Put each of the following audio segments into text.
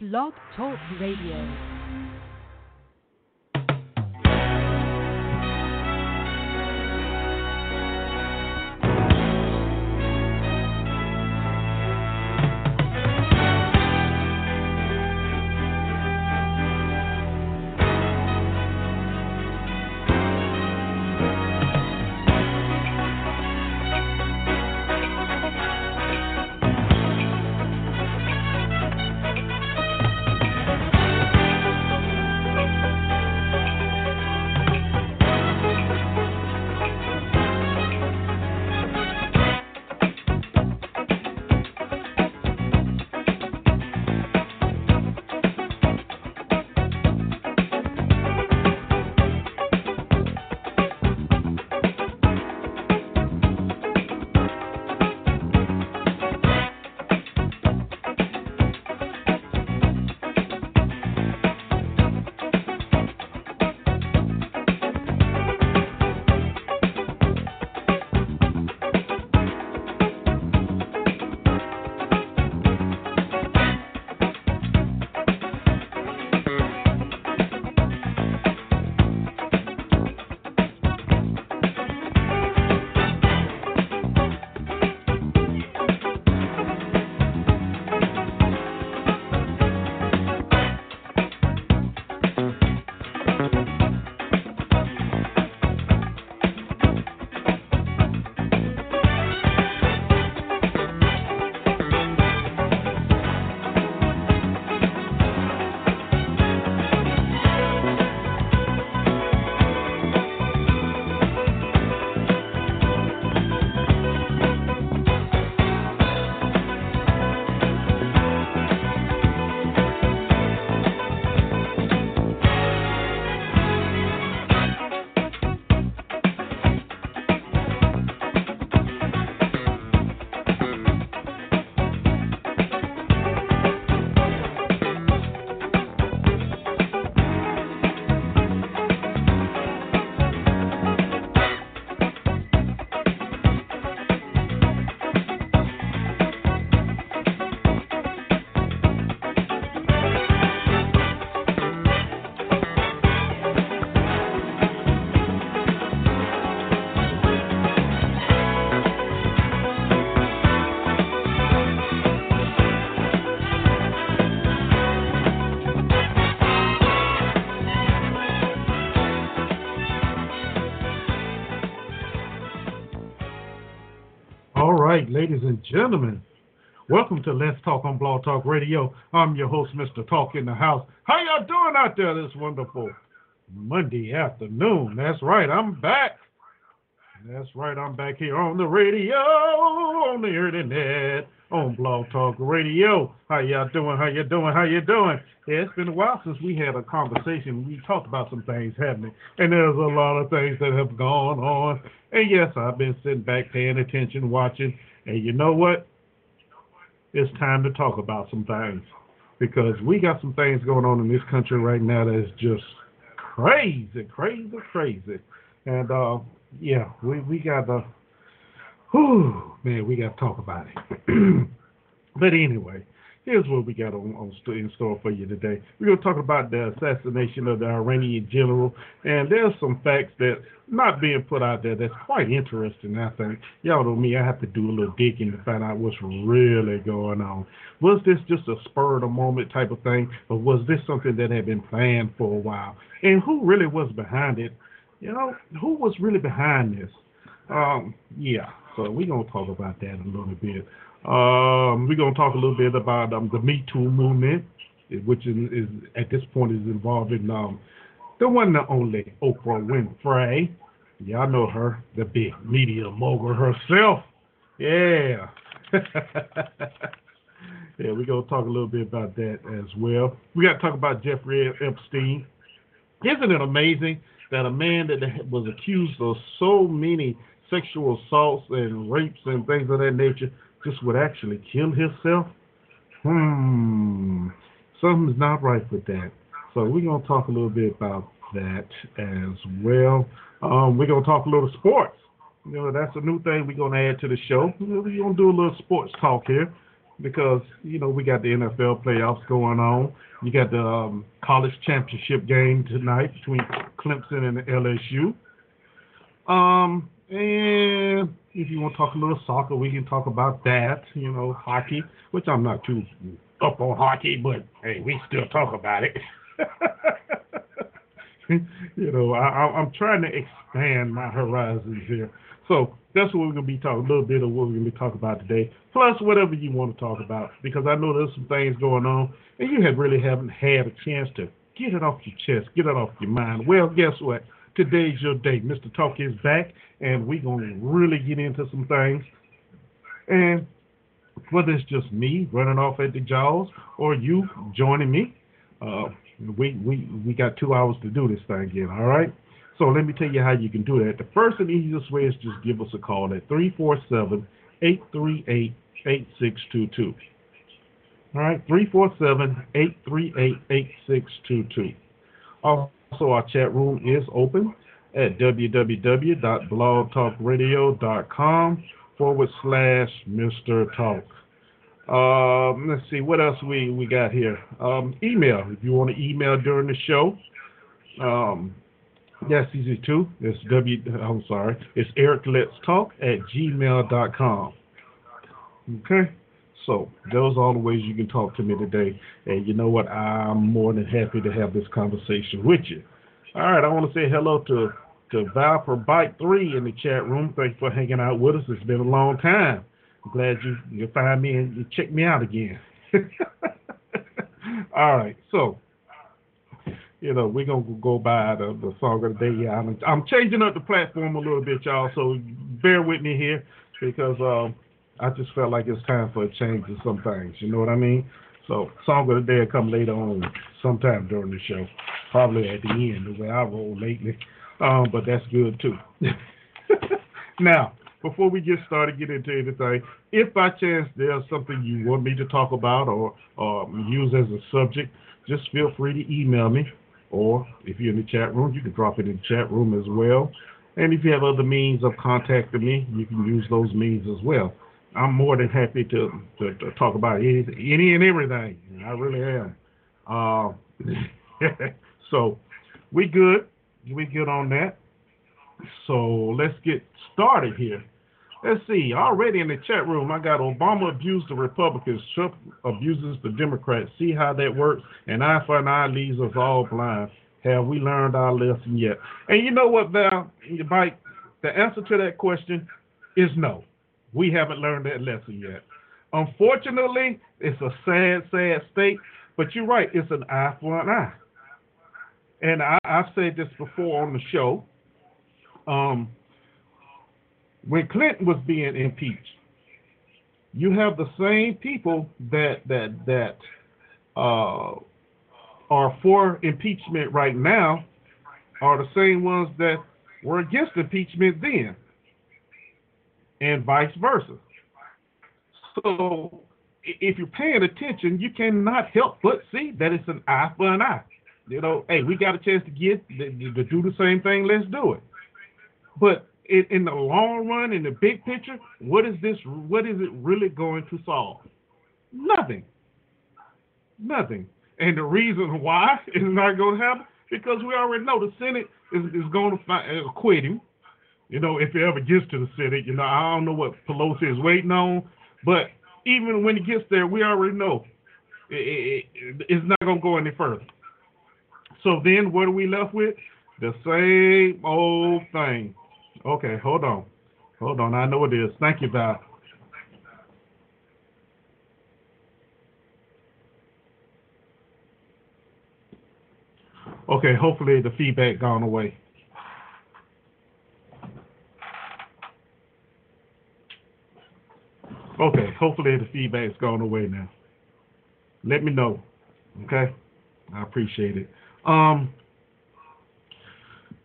Blog Talk Radio. Gentlemen, welcome to Let's Talk on Blog Talk Radio. I'm your host, Mr. Talk in the House. How y'all doing out there this wonderful Monday afternoon? That's right, I'm back. That's right, I'm back here on the radio, on the internet, on Blog Talk Radio. How y'all doing? How you doing? How you doing? Yeah, it's been a while since we had a conversation. We talked about some things happening, and there's a lot of things that have gone on. And yes, I've been sitting back, paying attention, watching. And you know what? It's time to talk about some things because we got some things going on in this country right now that is just crazy, crazy, crazy. And uh, yeah, we we got to, whew, man, we got to talk about it. but anyway, here's what we got on, on in store for you today. We're going to talk about the assassination of the Iranian general, and there's some facts that not being put out there that's quite interesting. I think y'all know me, I have to do a little digging to find out what's really going on. Was this just a spur of the moment type of thing, or was this something that had been planned for a while? And who really was behind it? You know, who was really behind this? Um, yeah, so we're gonna talk about that a little bit. Um, we're gonna talk a little bit about um, the Me Too movement, which is, is at this point is involving um, the one and only Oprah Winfrey. Y'all know her, the big media mogul herself. Yeah. yeah, we're gonna talk a little bit about that as well. We got to talk about Jeffrey Epstein. Isn't it amazing that a man that was accused of so many sexual assaults and rapes and things of that nature just would actually kill himself? Hmm, something's not right with that. So we're gonna talk a little bit about that as well. Um, we're gonna talk a little sports. You know, that's a new thing we're gonna add to the show. We're gonna do a little sports talk here. because you know we got the NFL playoffs going on. You got the um, college championship game tonight between Clemson and LSU. Um, and if you want to talk a little soccer, we can talk about that. You know, hockey, which I'm not too up on hockey, but hey, we still talk about it. you know, I, I'm trying to expand my horizons here. So that's what we're going to be talking, a little bit of what we're going to be talking about today, plus whatever you want to talk about, because I know there's some things going on, and you have really haven't had a chance to get it off your chest, get it off your mind. Well, guess what? Today's your day. Mr. Talk is back, and we're going to really get into some things. And whether it's just me running off at the jaws or you joining me, uh, we, we, we got two hours to do this thing again, all right? So let me tell you how you can do that. The first and easiest way is just give us a call at 347 838 8622. All right, 347 838 8622. Also, our chat room is open at www.blogtalkradio.com forward slash Mr. Talk. Um, let's see what else we, we got here. Um, email if you want to email during the show. Um, that's easy too. It's W. I'm sorry. It's Eric Let's Talk at gmail.com. Okay. So those are all the ways you can talk to me today. And you know what? I'm more than happy to have this conversation with you. All right. I want to say hello to to Viper Bike Three in the chat room. Thanks for hanging out with us. It's been a long time. I'm glad you you find me and you check me out again. all right. So you know, we're gonna go by the, the song of the day. Yeah, I'm, I'm changing up the platform a little bit, y'all. So bear with me here because um, I just felt like it's time for a change of some things. You know what I mean? So song of the day will come later on, sometime during the show, probably at the end, the way I roll lately. Um, but that's good too. now, before we get started, get into anything, if by chance there's something you want me to talk about or, or use as a subject, just feel free to email me or if you're in the chat room, you can drop it in the chat room as well. And if you have other means of contacting me, you can use those means as well. I'm more than happy to, to, to talk about any, any and everything. I really am. Uh, so we good. We good on that. So let's get started here. Let's see. Already in the chat room, I got Obama abused the Republicans, Trump abuses the Democrats. See how that works? And eye for an eye leaves us all blind. Have we learned our lesson yet? And you know what, Val? Mike, the answer to that question is no. We haven't learned that lesson yet. Unfortunately, it's a sad, sad state. But you're right. It's an eye for an eye. And I, have said this before on the show. Um, when Clinton was being impeached, you have the same people that that that uh, are for impeachment right now are the same ones that were against impeachment then, and vice versa. So if you're paying attention, you cannot help but see that it's an eye for an eye. You know, hey, we got a chance to get to, do the same thing. Let's do it. But in, the long run, in the big picture, what is this? What is it really going to solve? Nothing. Nothing. And the reason why it's not going to happen because we already know the Senate is, is going to find, acquit him. You know, if it ever gets to the Senate, you know, I don't know what Pelosi is waiting on, but even when it gets there, we already know it, it, it's not going to go any further. So then, what are we left with? The same old thing. Okay, hold on. Hold on. I know it is. Thank you, Val. Okay, hopefully the feedback gone away. Okay, hopefully the feedback's gone away now. Let me know. Okay? I appreciate it. Um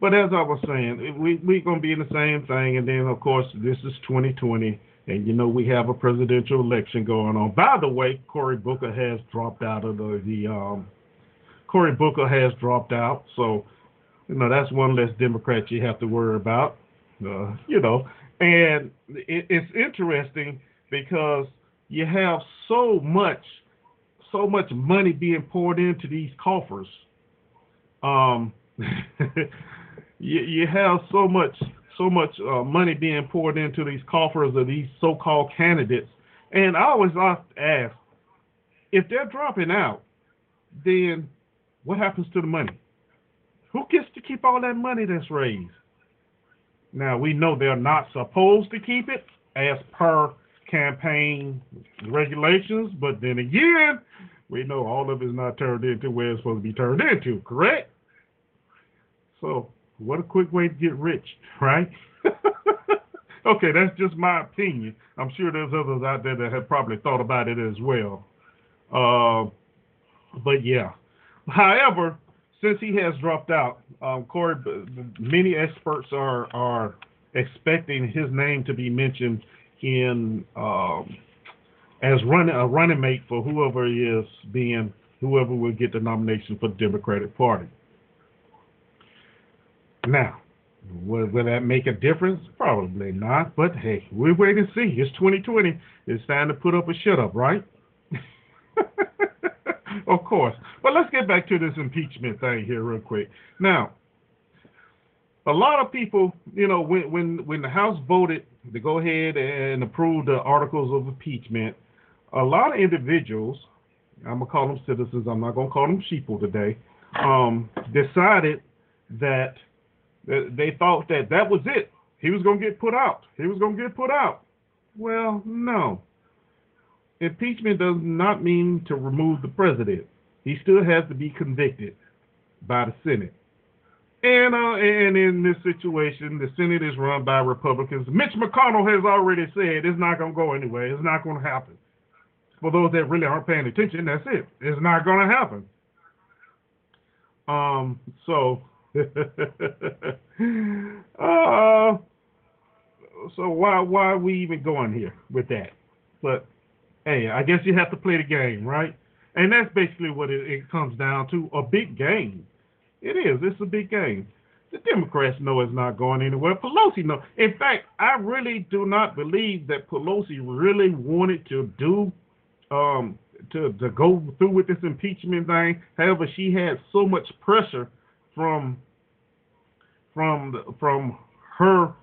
but as I was saying, we we're gonna be in the same thing, and then of course this is 2020, and you know we have a presidential election going on. By the way, Cory Booker has dropped out of the the um, Cory Booker has dropped out, so you know that's one less Democrat you have to worry about. Uh, you know, and it, it's interesting because you have so much, so much money being poured into these coffers. Um, you, you have so much, so much uh, money being poured into these coffers of these so-called candidates, and I always ask, if they're dropping out, then what happens to the money? Who gets to keep all that money that's raised? Now we know they're not supposed to keep it as per campaign regulations, but then again, we know all of it is not turned into where it's supposed to be turned into, correct? So, what a quick way to get rich, right? okay, that's just my opinion. I'm sure there's others out there that have probably thought about it as well. Uh, but yeah. However, since he has dropped out, um, Cory, many experts are are expecting his name to be mentioned in um, as running a running mate for whoever is being whoever will get the nomination for the Democratic Party. Now, will, will that make a difference? Probably not. But hey, we wait and see. It's 2020. It's time to put up a shut up, right? of course. But let's get back to this impeachment thing here real quick. Now, a lot of people, you know, when when when the House voted to go ahead and approve the articles of impeachment, a lot of individuals, I'm gonna call them citizens, I'm not gonna call them sheeple today, um, decided that they thought that that was it. He was gonna get put out. He was gonna get put out. Well, no. Impeachment does not mean to remove the president. He still has to be convicted by the Senate. And uh, and in this situation, the Senate is run by Republicans. Mitch McConnell has already said it's not going to go anywhere. It's not going to happen. For those that really aren't paying attention, that's it. It's not going to happen. Um. So. uh. So why why are we even going here with that? But hey, I guess you have to play the game, right? And that's basically what it, it comes down to a big game. It is. It's a big game. The Democrats know it's not going anywhere. Pelosi know. In fact, I really do not believe that Pelosi really wanted to do um, to to go through with this impeachment thing. However, she had so much pressure from from from her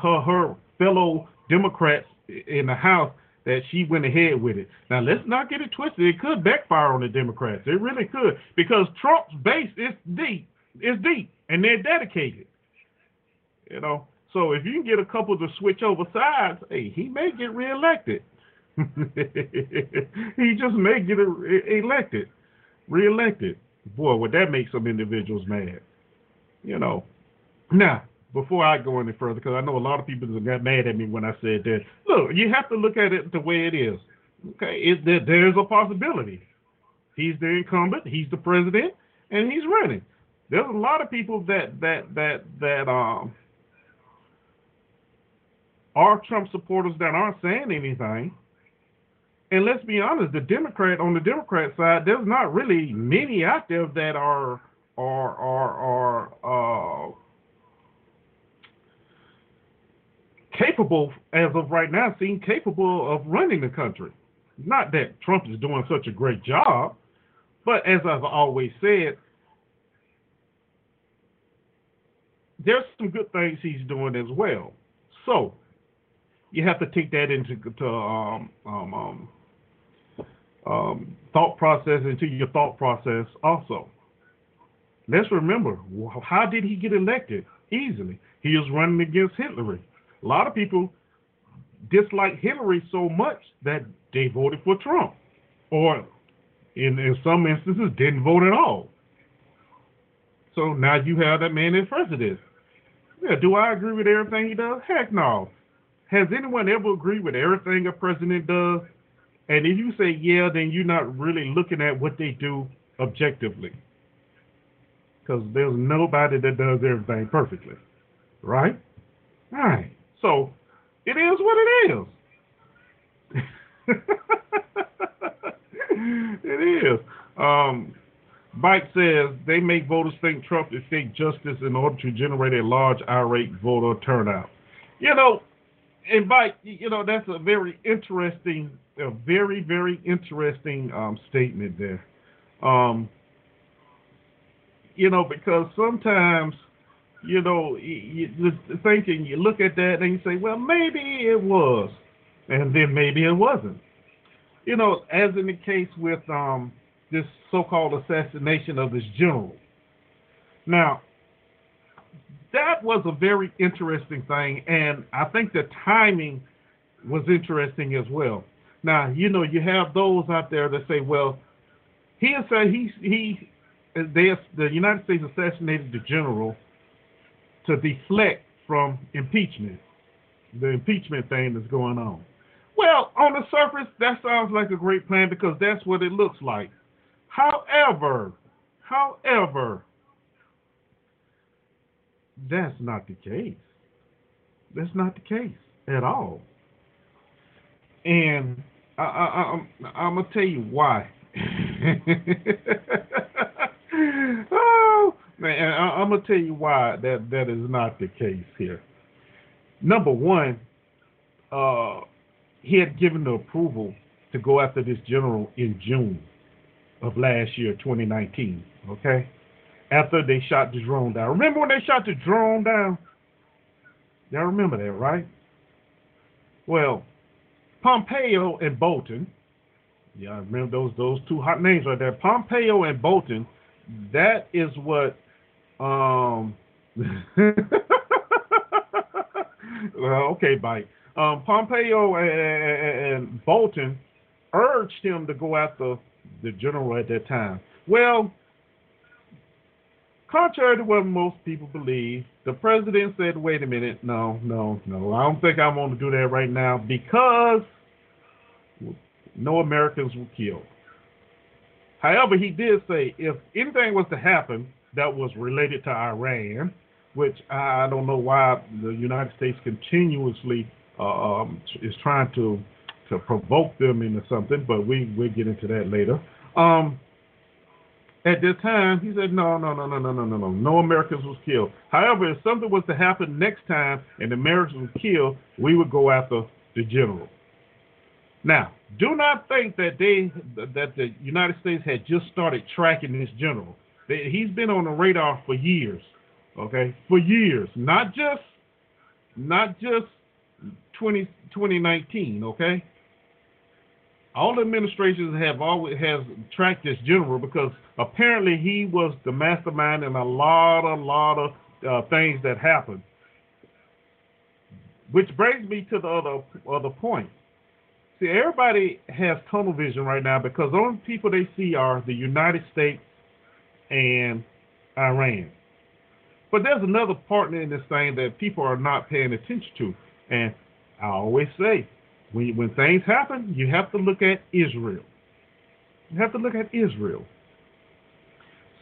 her her fellow Democrats in the House that she went ahead with it. Now let's not get it twisted. It could backfire on the Democrats. It really could because Trump's base is deep. It's deep, and they're dedicated. You know, so if you can get a couple to switch over sides, hey, he may get reelected. he just may get elected, reelected. Boy, would that make some individuals mad? You know. Now, before I go any further, because I know a lot of people got mad at me when I said that. Look, you have to look at it the way it is. Okay, it, there, there's a possibility. He's the incumbent, he's the president, and he's running. There's a lot of people that that that that um are Trump supporters that aren't saying anything. And let's be honest, the Democrat on the Democrat side, there's not really many out there that are are are are uh capable, as of right now, seem capable of running the country. Not that Trump is doing such a great job, but as I've always said, there's some good things he's doing as well. So you have to take that into to, um, um, um, um, thought process into your thought process also. Let's remember, how did he get elected? Easily. He was running against Hillary. A lot of people dislike Hillary so much that they voted for Trump, or in, in some instances didn't vote at all. So now you have that man as president. Yeah, do I agree with everything he does? Heck no. Has anyone ever agreed with everything a president does? And if you say yeah, then you're not really looking at what they do objectively. Because there's nobody that does everything perfectly. Right? All right. So it is what it is. it is. Um, Mike says they make voters think Trump is fake justice in order to generate a large irate voter turnout. You know, and by you know that's a very interesting, a very very interesting um, statement there. Um, you know because sometimes you know you, you thinking you look at that and you say, well maybe it was, and then maybe it wasn't. You know, as in the case with um, this so-called assassination of this general. Now, that was a very interesting thing, and I think the timing was interesting as well. Now, you know, you have those out there that say, well, he said he he they the United States assassinated the general to deflect from impeachment, the impeachment thing that's going on. Well, on the surface, that sounds like a great plan because that's what it looks like. However, however, that's not the case. That's not the case at all. And I, I, I'm, I'm gonna tell you why. oh man, I, I'm gonna tell you why that that is not the case here. Number one, uh, he had given the approval to go after this general in June of last year, 2019. Okay, after they shot the drone down. Remember when they shot the drone down? Y'all remember that, right? Well, Pompeo and Bolton. Yeah, I remember those those two hot names right there. Pompeo and Bolton. That is what. Um. well, okay, bye. Um, Pompeo and, and Bolton urged him to go after the general at that time. Well, contrary to what most people believe, the president said, wait a minute, no, no, no, I don't think I'm going to do that right now because no Americans were killed. However, he did say if anything was to happen that was related to Iran, which I don't know why the United States continuously uh, um, is trying to to provoke them into something, but we we'll get into that later. Um, at this time, he said, no, no, no, no, no, no, no, no. No Americans was killed. However, if something was to happen next time and Americans were killed, we would go after the general. Now, do not think that they that the United States had just started tracking this general. He's been on the radar for years. Okay, for years, not just not just 20, 2019. Okay, all administrations have always has tracked this general because apparently he was the mastermind in a lot, a lot of uh, things that happened. Which brings me to the other other point. See, everybody has tunnel vision right now because the only people they see are the United States and Iran. But there's another partner in this thing that people are not paying attention to. And I always say, when, when things happen, you have to look at Israel. You have to look at Israel.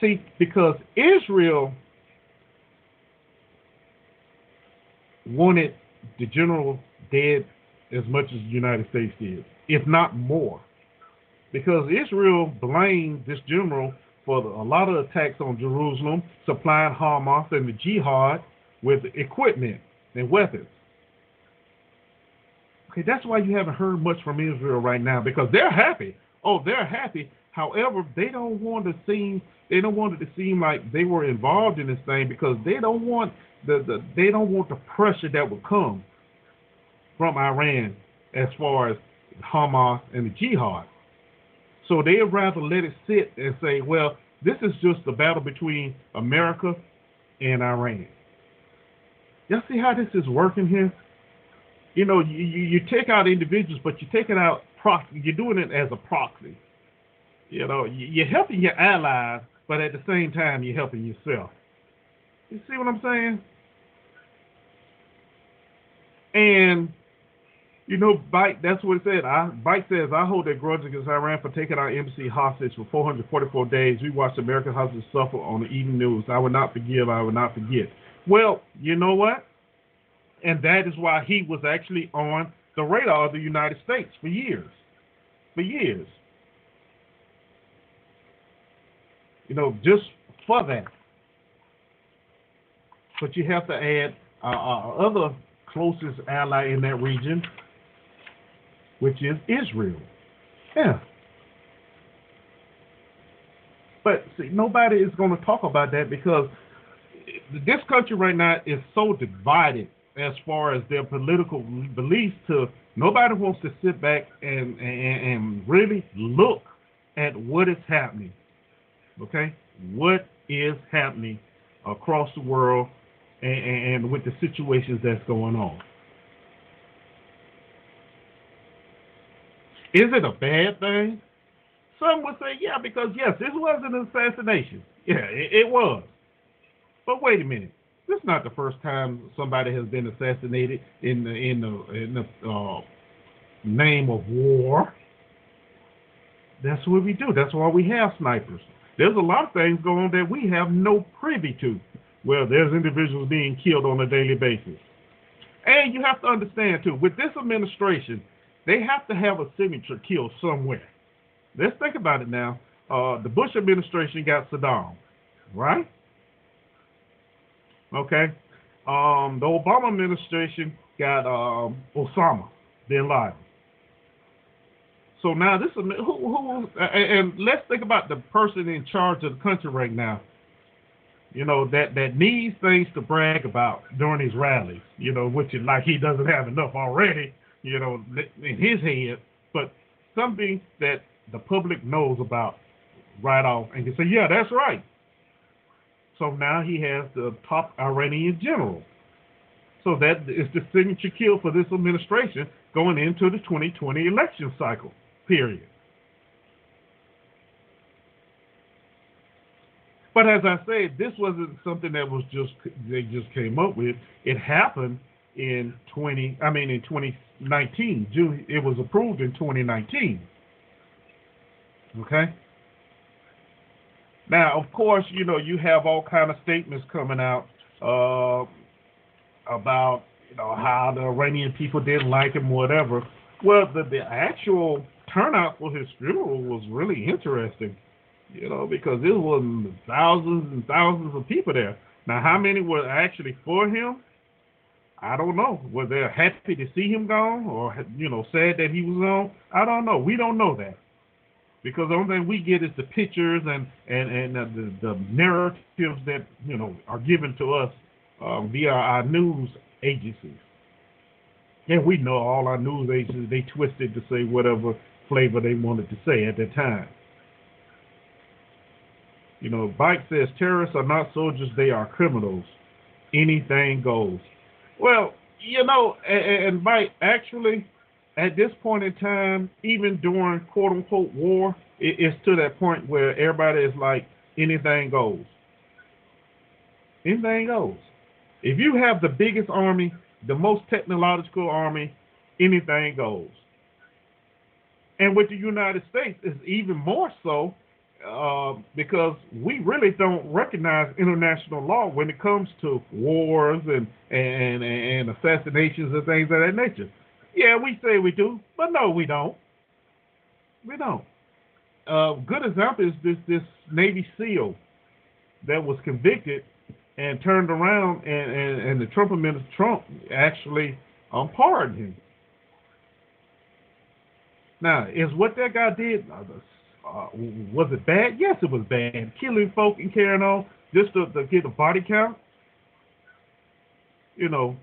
See, because Israel wanted the general dead as much as the United States did, if not more. Because Israel blamed this general for the, a lot of attacks on Jerusalem, supplying Hamas and the jihad with equipment and weapons. Okay, that's why you haven't heard much from Israel right now because they're happy. Oh, they're happy. However, they don't want to seem they don't want it to seem like they were involved in this thing because they don't want the, the they don't want the pressure that would come from Iran as far as Hamas and the jihad. So they'd rather let it sit and say, well, this is just a battle between America and Iran. Y'all see how this is working here? you know, you, you take out individuals, but you're taking out proxy. You're doing it as a proxy. You know, you're helping your allies, but at the same time, you're helping yourself. You see what I'm saying? And you know, Bite, that's what it said. I, Bite says, I hold a grudge against Iran for taking our embassy hostage for 444 days. We watched American hostages suffer on the evening news. I would not forgive. I would not forget. Well, you know what? And that is why he was actually on the radar of the United States for years. For years. You know, just for that. But you have to add uh, uh, other closest ally in that region, which is Israel. Yeah. But see, nobody is going to talk about that because this country right now is so divided as far as their political beliefs to nobody wants to sit back and, and, and really look at what is happening. Okay? What is happening across the world and, and with the situations that's going on. Is it a bad thing? Some would say, yeah, because yes, this was an assassination. Yeah, it, it was. But wait a minute. This is not the first time somebody has been assassinated in the in the in the uh, name of war. That's what we do. That's why we have snipers. There's a lot of things going on that we have no privy to. Well, there's individuals being killed on a daily basis. And you have to understand, too, with this administration, they have to have a signature kill somewhere. Let's think about it now. Uh, the Bush administration got Saddam, right? Okay. Um, the Obama administration got um, Osama bin Laden. So now this is who, who and let's think about the person in charge of the country right now. You know that that needs things to brag about during his rallies. You know, which is like he doesn't have enough already. You know, in his head, but something that the public knows about right off and can say, yeah, that's right. So now he has the top Iranian general. So that is the signature kill for this administration going into the 2020 election cycle. Period. But as I said, this wasn't something that was just they just came up with. It happened in 20. I mean, in 2019. June. It was approved in 2019. Okay. Now, of course, you know you have all kind of statements coming out uh, about you know how the Iranian people didn't like him, whatever. Well, the the actual turnout for his funeral was really interesting, you know, because there was thousands and thousands of people there. Now, how many were actually for him? I don't know. Were they happy to see him gone, or you know, sad that he was gone? I don't know. We don't know that because the only thing we get is the pictures and and and the, the narratives that you know are given to us uh, via our news agencies. And we know all our news agencies they twisted to say whatever flavor they wanted to say at that time. You know, Bike says terrorists are not soldiers, they are criminals. Anything goes. Well, you know, and, and Bike, actually, at this point in time, even during quote unquote war, it, it's to that point where everybody is like, anything goes. Anything goes. If you have the biggest army, the most technological army, anything goes. And with the United States, it's even more so uh, because we really don't recognize international law when it comes to wars and, and, and assassinations and things of that nature. Yeah, we say we do, but no, we don't. We don't. A uh, good example is this this Navy SEAL that was convicted and turned around, and, and, and the Trump administration Trump actually um, pardoned him. Now, is what that guy did, uh, was it bad? Yes, it was bad. Killing folk and carrying on just to, to get a body count. You know,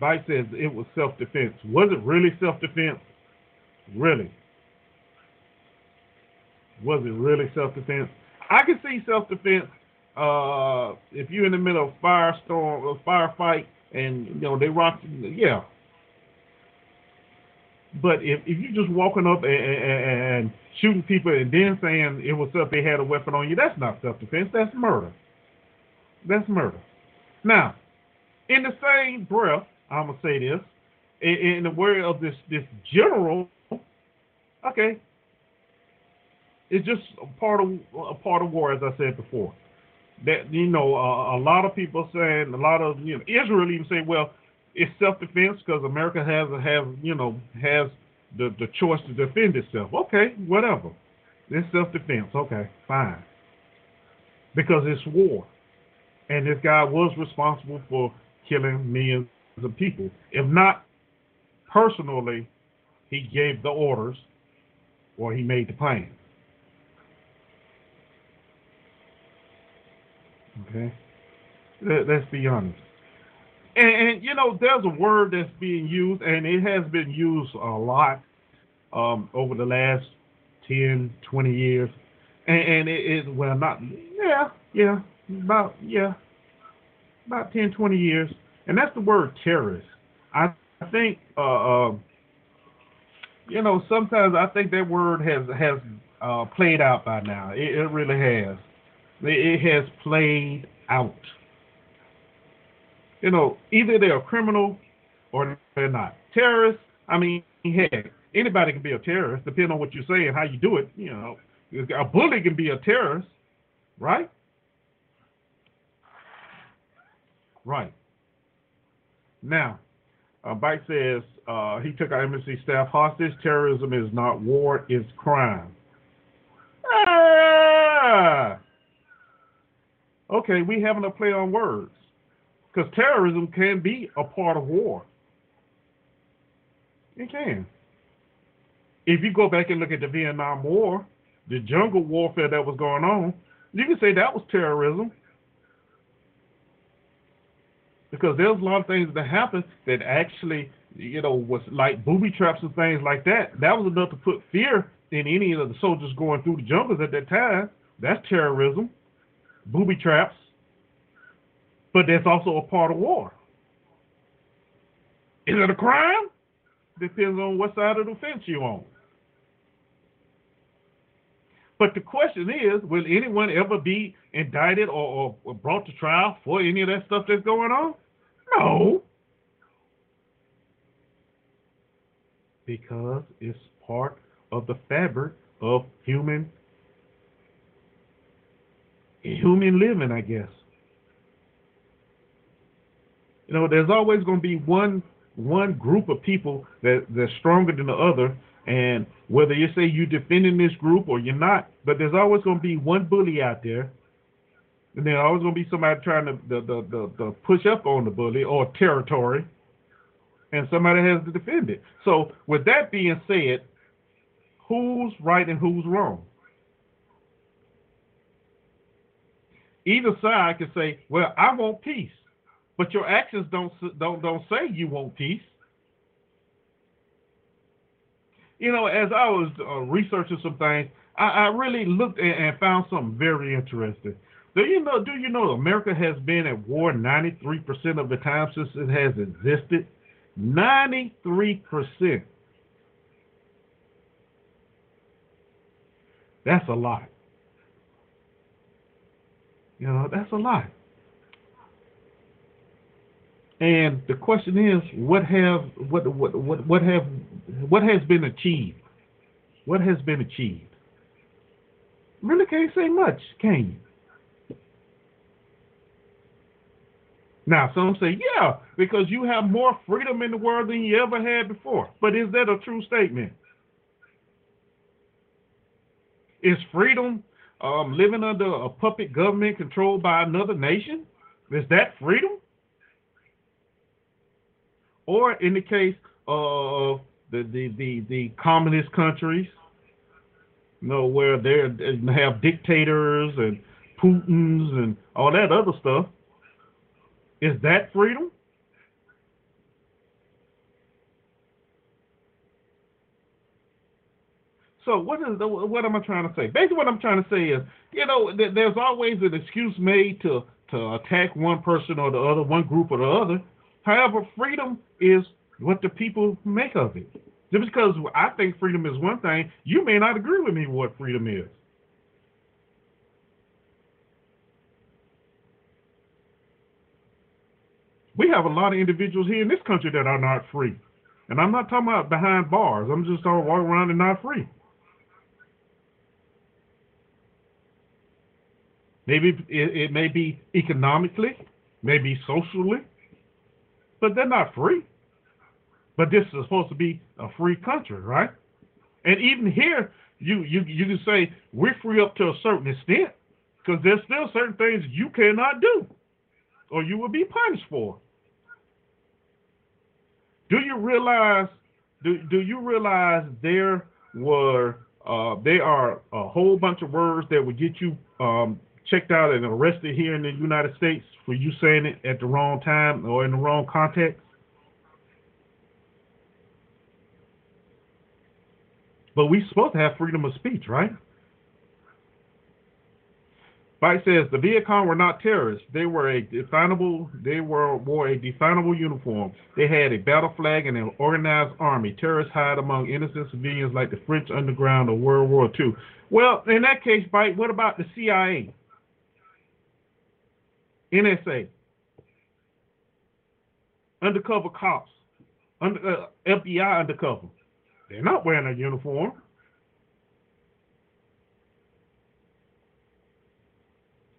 Vice says it was self defense. Was it really self defense? Really? Was it really self defense? I can see self defense uh, if you're in the middle of a firestorm, a firefight, and you know they rock. Yeah, but if, if you're just walking up and, and, and shooting people and then saying it was up they had a weapon on you, that's not self defense. That's murder. That's murder. Now, in the same breath, I'm gonna say this in, in the word of this this general. Okay, it's just a part of a part of war, as I said before. That you know, uh, a lot of people saying, a lot of you know, Israel even say, well, it's self defense because America has have you know has the the choice to defend itself. Okay, whatever. It's self defense. Okay, fine. Because it's war, and this guy was responsible for killing millions of people. If not personally, he gave the orders or he made the plan. Okay? Let's be honest. And, and, you know, there's a word that's being used, and it has been used a lot um, over the last 10, 20 years. And, and it is, well, not, yeah, yeah, about, yeah, about 10, 20 years. And that's the word terrorist. I, think, uh, uh, you know, sometimes I think that word has has uh, played out by now. It, it really has. It, it has played out. You know, either they're a criminal or they're not. Terrorists, I mean, heck, anybody can be a terrorist, depending on what you say and how you do it. You know, a bully can be a terrorist, right? Right. Now, uh, Bite says uh, he took our embassy staff hostage. Terrorism is not war, it's crime. Ah! Okay, we having a play on words. Because terrorism can be a part of war. It can. If you go back and look at the Vietnam War, the jungle warfare that was going on, you can say that was terrorism. Because there's a lot of things that happened that actually, you know, was like booby traps and things like that. That was enough to put fear in any of the soldiers going through the jungles at that time. That's terrorism, booby traps. But that's also a part of war. Is it a crime? Depends on what side of the fence you're on. But the question is, will anyone ever be indicted or, or, brought to trial for any of that stuff that's going on? No. Because it's part of the fabric of human human living, I guess. You know, there's always going to be one one group of people that that's stronger than the other, and whether you say you're defending this group or you're not, but there's always going to be one bully out there and there's always going to be somebody trying to the, the, the, the push up on the bully or territory, and somebody has to defend it. So, with that being said, who's right and who's wrong? Either side can say, "Well, I want peace," but your actions don't don't don't say you want peace. You know, as I was uh, researching some things, I, I really looked and, and found something very interesting. Do you know? Do you know America has been at war 93% of the time since it has existed? 93%. That's a lot. You know, that's a lot. And the question is, what have what what what what have what has been achieved? What has been achieved? Really can't say much, can you? Now, some say, yeah, because you have more freedom in the world than you ever had before. But is that a true statement? Is freedom um, living under a puppet government controlled by another nation? Is that freedom? Or in the case of the, the, the, the communist countries, you know, where they have dictators and Putins and all that other stuff, is that freedom? So what is the, what am I trying to say? Basically, what I'm trying to say is, you know, there's always an excuse made to to attack one person or the other, one group or the other. However, freedom is what the people make of it. Just because I think freedom is one thing, you may not agree with me what freedom is. we have a lot of individuals here in this country that are not free. And I'm not talking about behind bars. I'm just talking walking around and not free. Maybe it, it may be economically, maybe socially, but they're not free. But this is supposed to be a free country, right? And even here, you you you can say we're free up to a certain extent, because there's still certain things you cannot do, or you will be punished for. Do you realize? Do Do you realize there were uh, there are a whole bunch of words that would get you um, checked out and arrested here in the United States for you saying it at the wrong time or in the wrong context? But we're supposed to have freedom of speech, right? Bite says the Viet Cong were not terrorists. They were a definable. They were wore a definable uniform. They had a battle flag and an organized army. Terrorists hide among innocent civilians like the French underground of World War II. Well, in that case, Bite, what about the CIA, NSA, undercover cops, under, uh, FBI undercover? They're not wearing a uniform.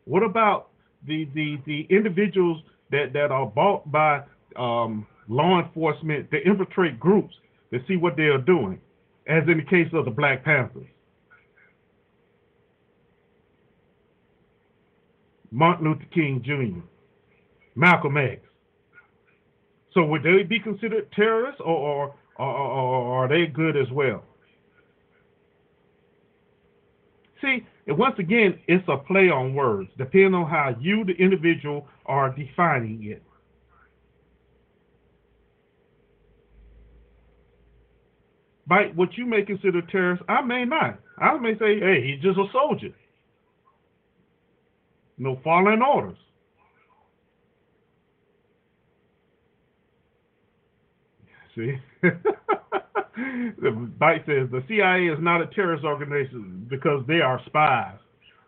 What about the the, the individuals that, that are bought by um, law enforcement to infiltrate groups to see what they are doing, as in the case of the Black Panthers? Martin Luther King Jr., Malcolm X. So would they be considered terrorists, or, or, or, or are they good as well? See, and once again, it's a play on words, depending on how you, the individual, are defining it. By what you may consider terrorist, I may not. I may say, hey, he's just a soldier. No following orders. See? the Bite says the CIA is not a terrorist organization because they are spies.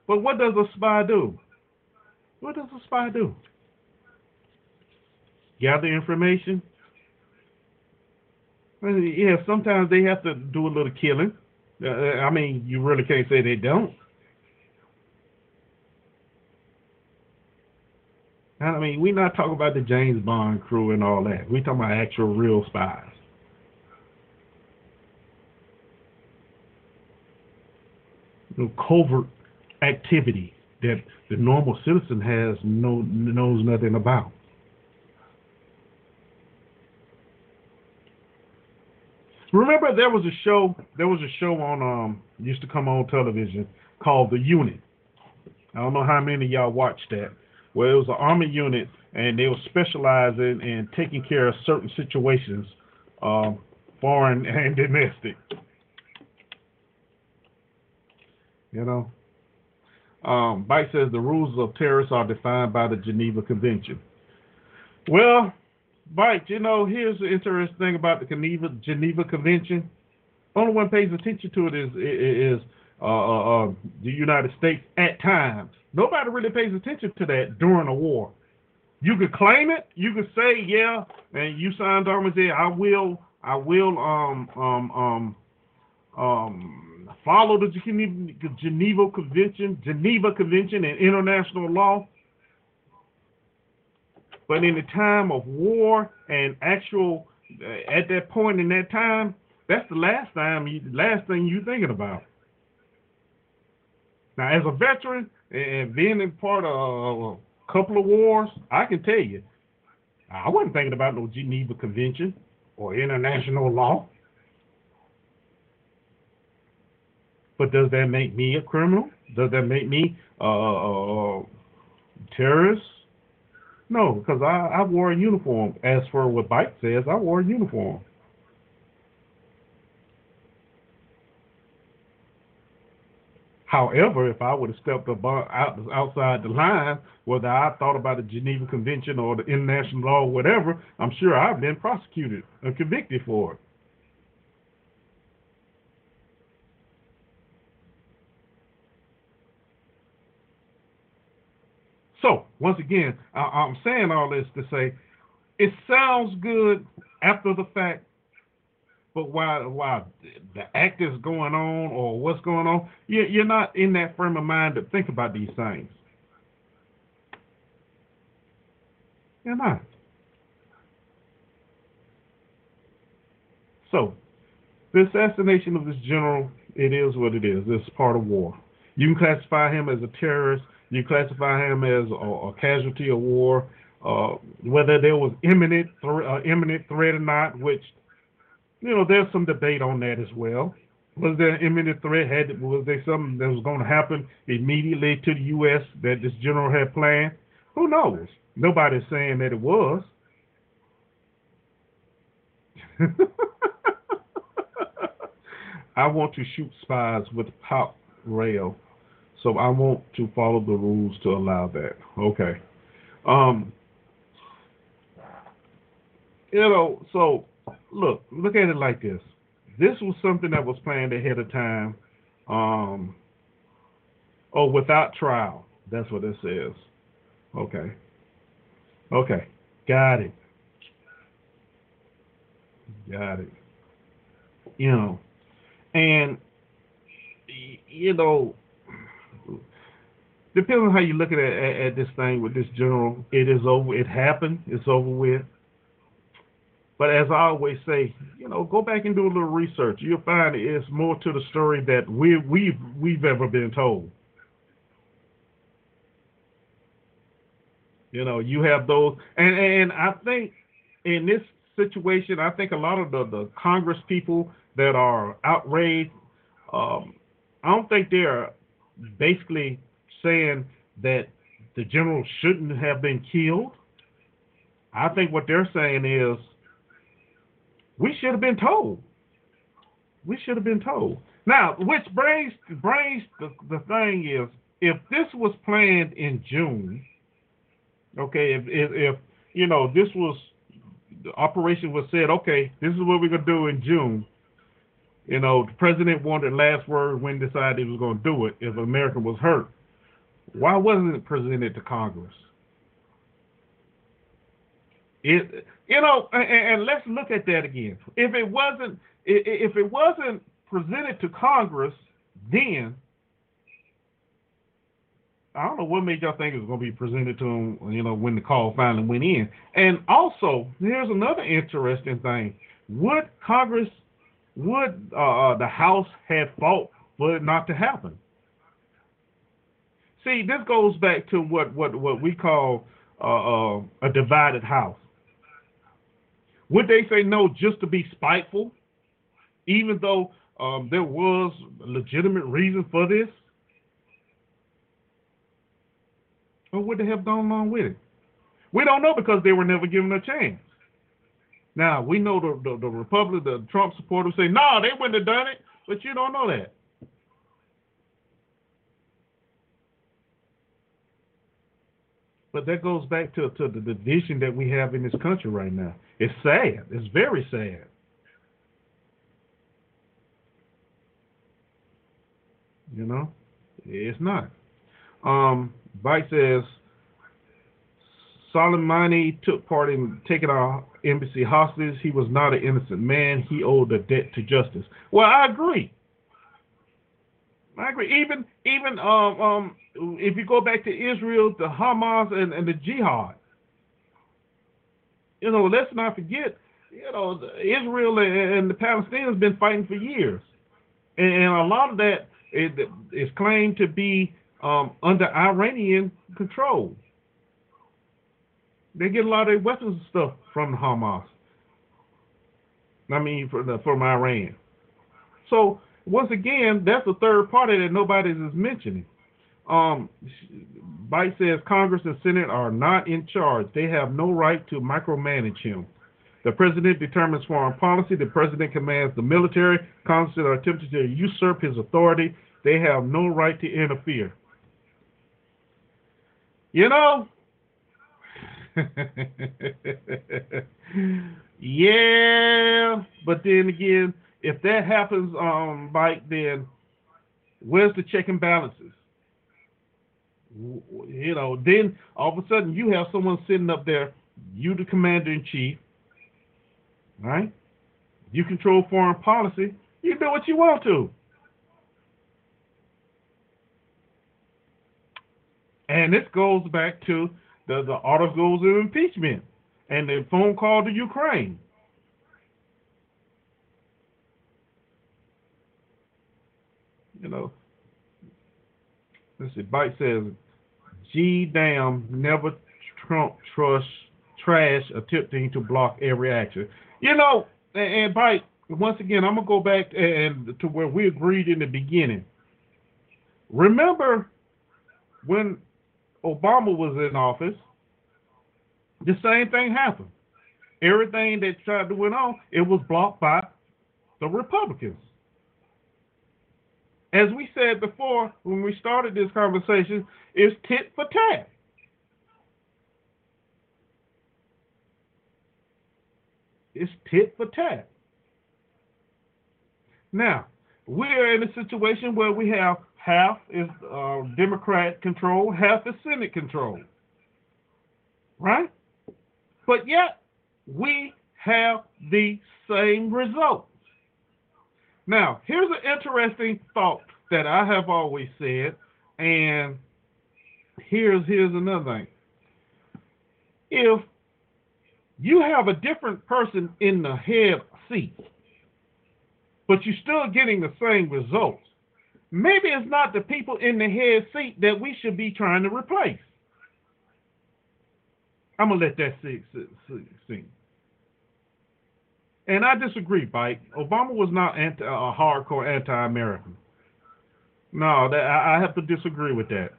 But what does a spy do? What does a spy do? Gather information. Yeah, sometimes they have to do a little killing. Uh, I mean, you really can't say they don't. I mean, we're not talking about the James Bond crew and all that. We're talking about actual real spies. covert activity that the normal citizen has no knows nothing about. Remember, there was a show. There was a show on um used to come on television called The Unit. I don't know how many of y'all watched that. Well, it was an army unit, and they were specializing in taking care of certain situations, um, foreign and domestic. You know, um, Bite says the rules of terrorists are defined by the Geneva Convention. Well, Bite, you know, here's the interesting thing about the Geneva Geneva Convention. Only one pays attention to it is is uh, uh, uh, the United States at times. Nobody really pays attention to that during a war. You could claim it. You could say, yeah, and you signed and say, I will, I will, um, um, um, um follow the Geneva Convention, Geneva Convention and international law. But in the time of war and actual, uh, at that point in that time, that's the last time, you, last thing you're thinking about. Now, as a veteran and being in part of a couple of wars, I can tell you, I wasn't thinking about no Geneva Convention or international law. But does that make me a criminal? Does that make me a uh, terrorist? No, because I, I wore a uniform. As for what Bite says, I wore a uniform. However, if I would have stepped out, outside the line, whether I thought about the Geneva Convention or the international law or whatever, I'm sure I've been prosecuted and convicted for it. So, once again, I, am saying all this to say it sounds good after the fact, but while while the act is going on or what's going on, you're not in that frame of mind to think about these things. You're not. So, the assassination of this general, it is what it is. It's part of war. You can classify him as a terrorist you classify him as a, a casualty of war, uh, whether there was imminent th- uh, imminent threat or not, which you know there's some debate on that as well. Was there an imminent threat? Had was there something that was going to happen immediately to the U.S. that this general had planned? Who knows? Nobody's saying that it was. I want to shoot spies with pop rail, so I want to follow the rules to allow that. Okay. Um. You know, so look, look at it like this. This was something that was planned ahead of time. Um. Oh, without trial. That's what it says. Okay. Okay. Got it. Got it. You know, and you know, depending on how you look at, at, at this thing with this general, it is over. It happened. It's over with. But as I always say, you know, go back and do a little research. You'll find it's more to the story that we we've we've ever been told. You know, you have those, and and I think in this situation, I think a lot of the the Congress people that are outraged, um, I don't think they're basically saying that the general shouldn't have been killed. I think what they're saying is we should have been told. We should have been told. Now, which brings brings the, the thing is if this was planned in June Okay, if, if, if you know this was the operation was said, okay, this is what we're gonna do in June. You know, the president wanted last word when decided he was gonna do it if America was hurt. Why wasn't it presented to Congress? It, you know, and, and let's look at that again. If it wasn't, if it wasn't presented to Congress, then I don't know what made y'all think it was going to be presented to them, you know, when the call finally went in. And also, here's another interesting thing: would Congress, would uh, uh, the House have fought for it not to happen? See, this goes back to what what what we call uh, uh, a divided House. Would they say no just to be spiteful, even though um, there was legitimate reason for this? Or would they have gone along with it? We don't know because they were never given a chance. Now we know the the, the Republic, the Trump supporters say, "No, nah, they wouldn't have done it," but you don't know that. But that goes back to, to the division that we have in this country right now. It's sad. It's very sad. You know, it's not. Um, Bite says Soleimani took part in taking our embassy hostage. He was not an innocent man. He owed a debt to justice. Well, I agree. I agree. Even even um, um, if you go back to Israel, the Hamas and, and the Jihad, you know, let's not forget, you know, Israel and the Palestinians been fighting for years, and, a lot of that is, claimed to be um, under Iranian control. They get a lot of their weapons and stuff from Hamas. I mean, from, the, from Iran. So once again, that's the third party that nobody is mentioning. Um, Bite says Congress and Senate are not in charge. They have no right to micromanage him. The president determines foreign policy. The president commands the military. Congress are attempting to usurp his authority. They have no right to interfere. You know, yeah, but then again, if that happens, um, Mike, then where's the check and balances? You know, then all of a sudden you have someone sitting up there, you the commander in chief, right? You control foreign policy. You do what you want to. And this goes back to the, the articles of impeachment and the phone call to Ukraine. You know, let's see, Bite says, G damn never Trump trust trash attempting to block every action. You know, and, and by once again, I'm gonna go back and to where we agreed in the beginning. Remember when Obama was in office, the same thing happened. Everything that tried to went on, it was blocked by the Republicans. As we said before when we started this conversation, it's tit for tat. It's tit for tat. Now, we're in a situation where we have half is uh, Democrat control, half is Senate control. Right? But yet, we have the same results. Now, here's an interesting thought that I have always said, and here's here's another thing. If you have a different person in the head seat, but you're still getting the same results, maybe it's not the people in the head seat that we should be trying to replace. I'm gonna let that sink. sink. And I disagree, Mike. Obama was not anti, a hardcore anti-American. No, that, I have to disagree with that.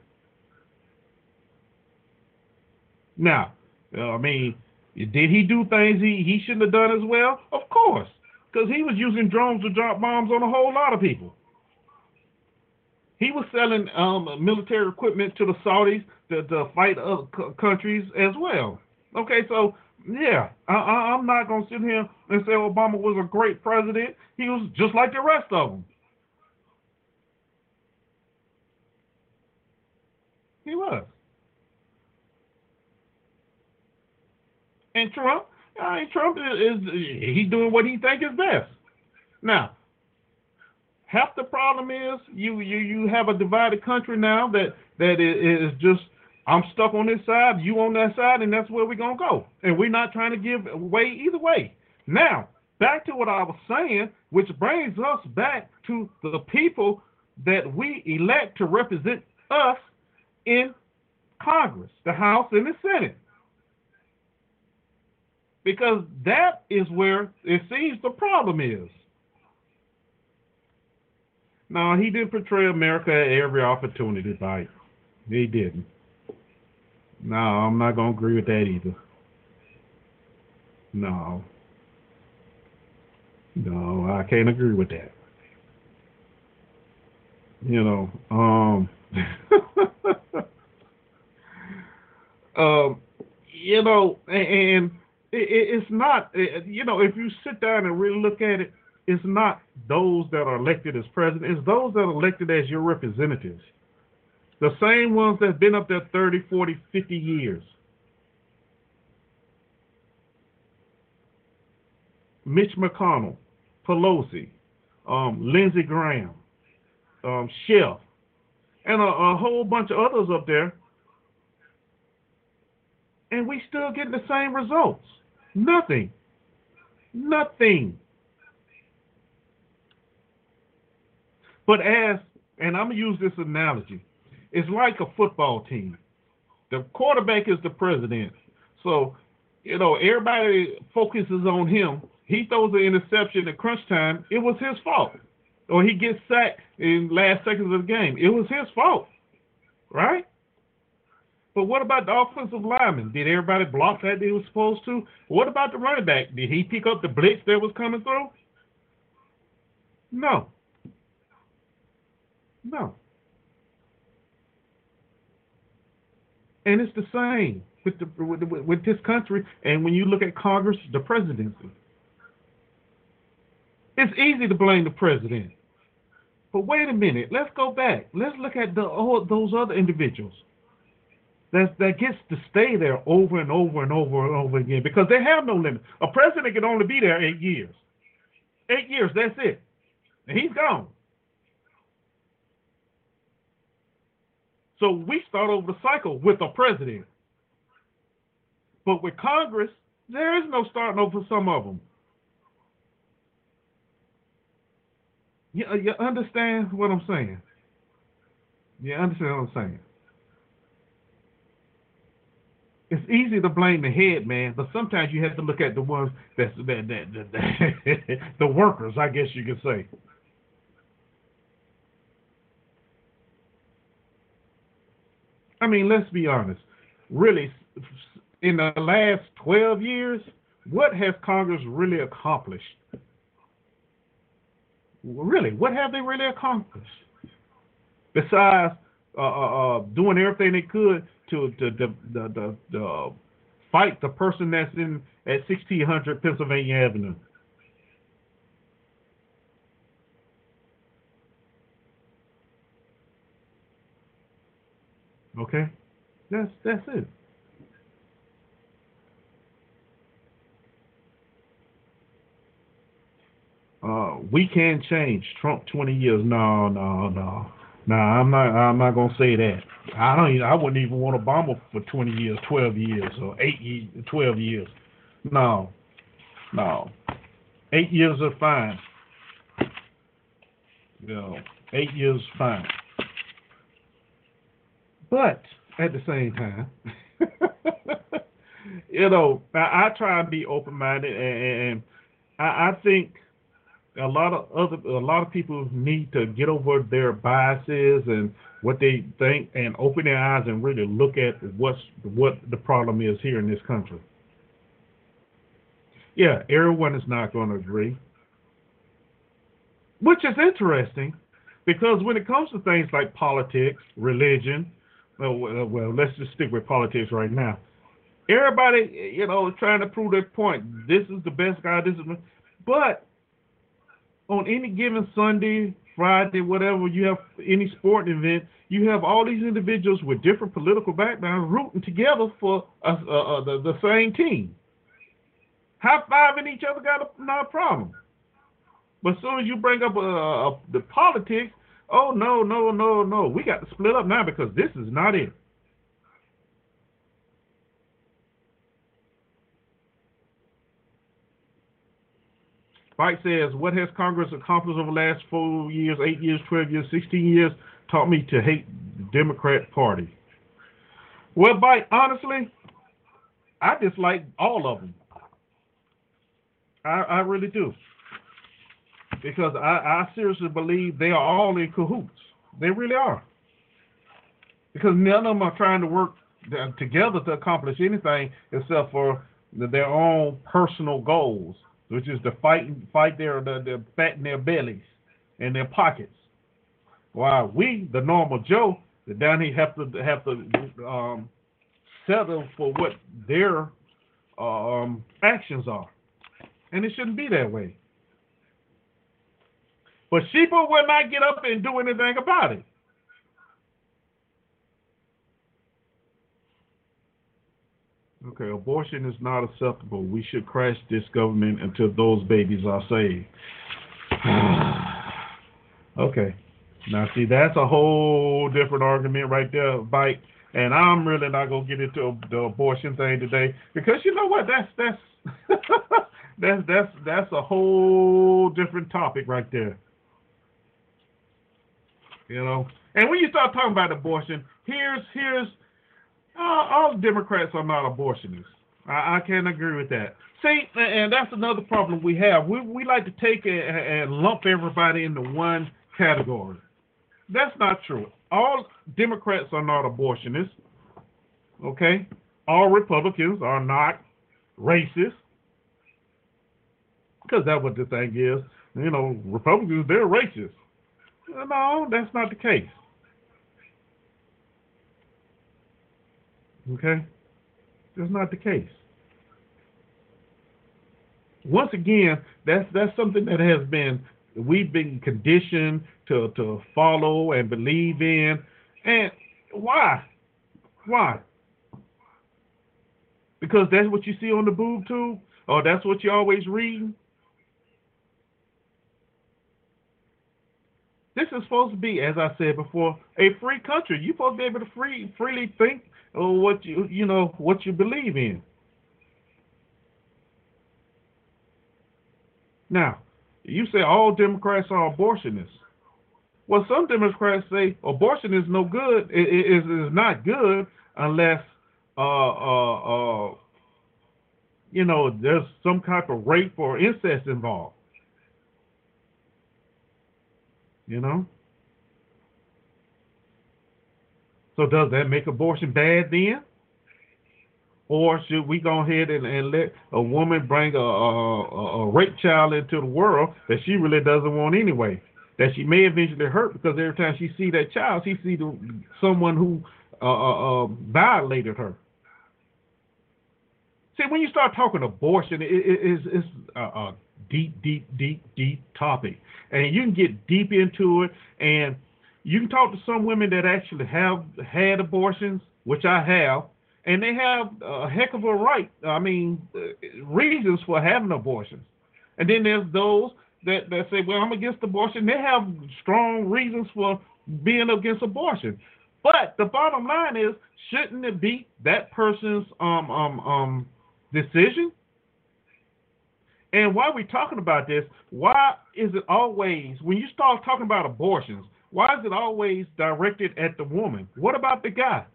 Now, I mean, did he do things he, he shouldn't have done as well? Of course, because he was using drones to drop bombs on a whole lot of people. He was selling um, military equipment to the Saudis to, to fight other countries as well. Okay, so yeah, I, am not going to sit here and say Obama was a great president. He was just like the rest of them. He was. And Trump, I mean, Trump is, is he's doing what he think is best. Now, half the problem is you you you have a divided country now that that is just I'm stuck on this side, you on that side, and that's where we're gonna go. And we're not trying to give way either way. Now, back to what I was saying, which brings us back to the people that we elect to represent us in Congress, the House and the Senate. Because that is where it seems the problem is. No, he didn't portray America at every opportunity, right? He didn't. No, I'm not gonna agree with that either. No. No, I can't agree with that. You know, um, um, you know, and it's not, you know, if you sit down and really look at it, it's not those that are elected as president, it's those that are elected as your representatives. The same ones that's been up there 30, 40, 50 years. Mitch McConnell, Pelosi, um, Lindsey Graham, um, Schiff, and a, a whole bunch of others up there. And we still get the same results. Nothing. Nothing. But as, and I'm going to use this analogy it's like a football team. The quarterback is the president. So, you know, everybody focuses on him. He throws an interception at crunch time. It was his fault. Or he gets sacked in last seconds of the game. It was his fault. Right? But what about the offensive lineman? Did everybody block that they was supposed to? What about the running back? Did he pick up the blitz that was coming through? No. No. And it's the same with, the, with, with this country. And when you look at Congress, the presidency, it's easy to blame the president. But wait a minute, let's go back. Let's look at the all those other individuals that that gets to stay there over and over and over and over again because they have no limit. A president can only be there eight years. Eight years, that's it. And he's gone. So we start over the cycle with a president. But with Congress, there is no starting over some of them. You, uh, you understand what I'm saying? You understand what I'm saying? it's easy to blame the head man, but sometimes you have to look at the ones that's that, that, that, the workers, I guess you could say. I mean, let's be honest. Really, in the last 12 years, what has Congress really accomplished? Really, what have they really accomplished? Besides uh, uh, uh doing everything they could to, to, to, to, to fight the person that's in at 1600 Pennsylvania Avenue. Okay, that's that's it. Uh, we can change Trump 20 years. No, no, no. No, I'm not. I'm not gonna say that. I don't. Even, I wouldn't even want Obama for 20 years, 12 years, or eight years, 12 years. No, no. Eight years are fine. You know, eight years fine. But at the same time, you know, I, I try and be open minded, and, and I, I think a lot of other a lot of people need to get over their biases and what they think and open their eyes and really look at what's what the problem is here in this country. Yeah, everyone is not going to agree, which is interesting because when it comes to things like politics, religion, well, well, let's just stick with politics right now. Everybody, you know, is trying to prove their point. This is the best guy. This is, but on any given Sunday, Friday, whatever, you have any sporting event, you have all these individuals with different political backgrounds rooting together for uh, uh, the, the same team. High fiving each other got a, not a problem. But as soon as you bring up uh, the politics, oh no, no, no, no, we got to split up now because this is not it. Fight says, What has Congress accomplished over the last four years, eight years, 12 years, 16 years? Taught me to hate the Democrat Party. Well, Bite, honestly, I dislike all of them. I, I really do. Because I, I seriously believe they are all in cahoots. They really are. Because none of them are trying to work together to accomplish anything except for their own personal goals which is to fight fight their the, the fat in their bellies and their pockets. While we, the normal Joe, the down here have to have to um, settle for what their um, actions are, and it shouldn't be that way. But sheeple will not get up and do anything about it. Okay, abortion is not acceptable. We should crash this government until those babies are saved. okay. Now, see, that's a whole different argument right there, Bite. And I'm really not gonna get into the abortion thing today because you know what? That's that's that's that's that's a whole different topic right there. You know, and when you start talking about abortion, here's here's all Democrats are not abortionists. I, I can't agree with that. See, and that's another problem we have. We we like to take and lump everybody into one category. That's not true. All Democrats are not abortionists. Okay? All Republicans are not racist. Because that's what the thing is. You know, Republicans, they're racist. No, that's not the case. Okay? That's not the case. Once again, that's that's something that has been we've been conditioned to to follow and believe in. And why? Why? Because that's what you see on the boob tube, or that's what you always read. This is supposed to be, as I said before, a free country. You're supposed to be able to free freely think or what you you know what you believe in. Now, you say all Democrats are abortionists. Well, some Democrats say abortion is no good. It is is not good unless uh, uh, uh, you know, there's some type of rape or incest involved. You know? So does that make abortion bad then? Or should we go ahead and, and let a woman bring a, a, a rape child into the world that she really doesn't want anyway? That she may eventually hurt because every time she see that child, she see the, someone who uh, uh, uh, violated her. See, when you start talking abortion, it, it, it's, it's a, a deep, deep, deep, deep topic, and you can get deep into it, and you can talk to some women that actually have had abortions, which I have, and they have a heck of a right. I mean, uh, reasons for having abortions. And then there's those that, that say, well, I'm against abortion. They have strong reasons for being against abortion. But the bottom line is, shouldn't it be that person's um um um decision? And while we're talking about this, why is it always when you start talking about abortions, why is it always directed at the woman? What about the guy?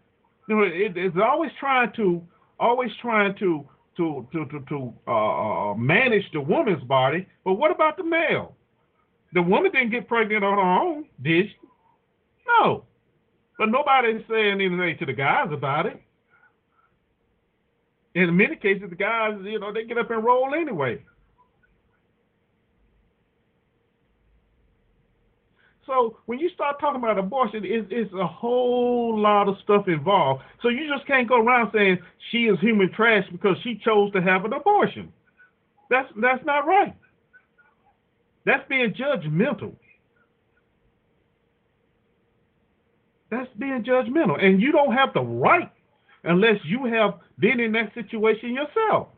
You know, it, it's always trying to always trying to to to to, to uh, uh, manage the woman's body, but what about the male? The woman didn't get pregnant on her own, did she? No, but nobody's saying anything to the guys about it. In many cases, the guys, you know, they get up and roll anyway. So when you start talking about abortion, it's, it's a whole lot of stuff involved. So you just can't go around saying she is human trash because she chose to have an abortion. That's that's not right. That's being judgmental. That's being judgmental. And you don't have the right unless you have been in that situation yourself.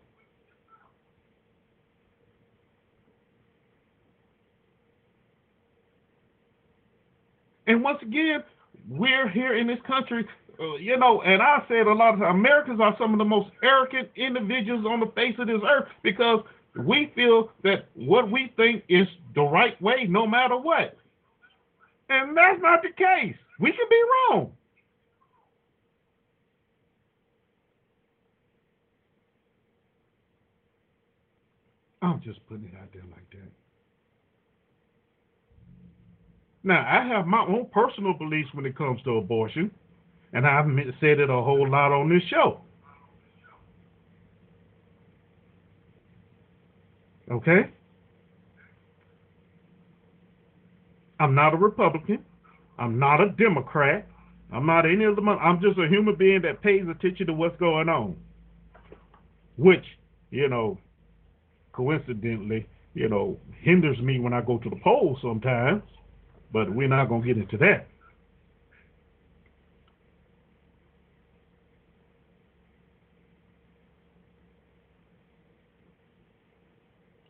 And once again, we're here in this country, uh, you know, and I said a lot of times, Americans are some of the most arrogant individuals on the face of this earth because we feel that what we think is the right way no matter what. And that's not the case. We could be wrong. I'm just putting it out there that. Now, I have my own personal beliefs when it comes to abortion, and I've said it a whole lot on this show. Okay? I'm not a Republican. I'm not a Democrat. I'm not any of the them. I'm just a human being that pays attention to what's going on. Which, you know, coincidentally, you know, hinders me when I go to the polls sometimes. But we're not going to get into that.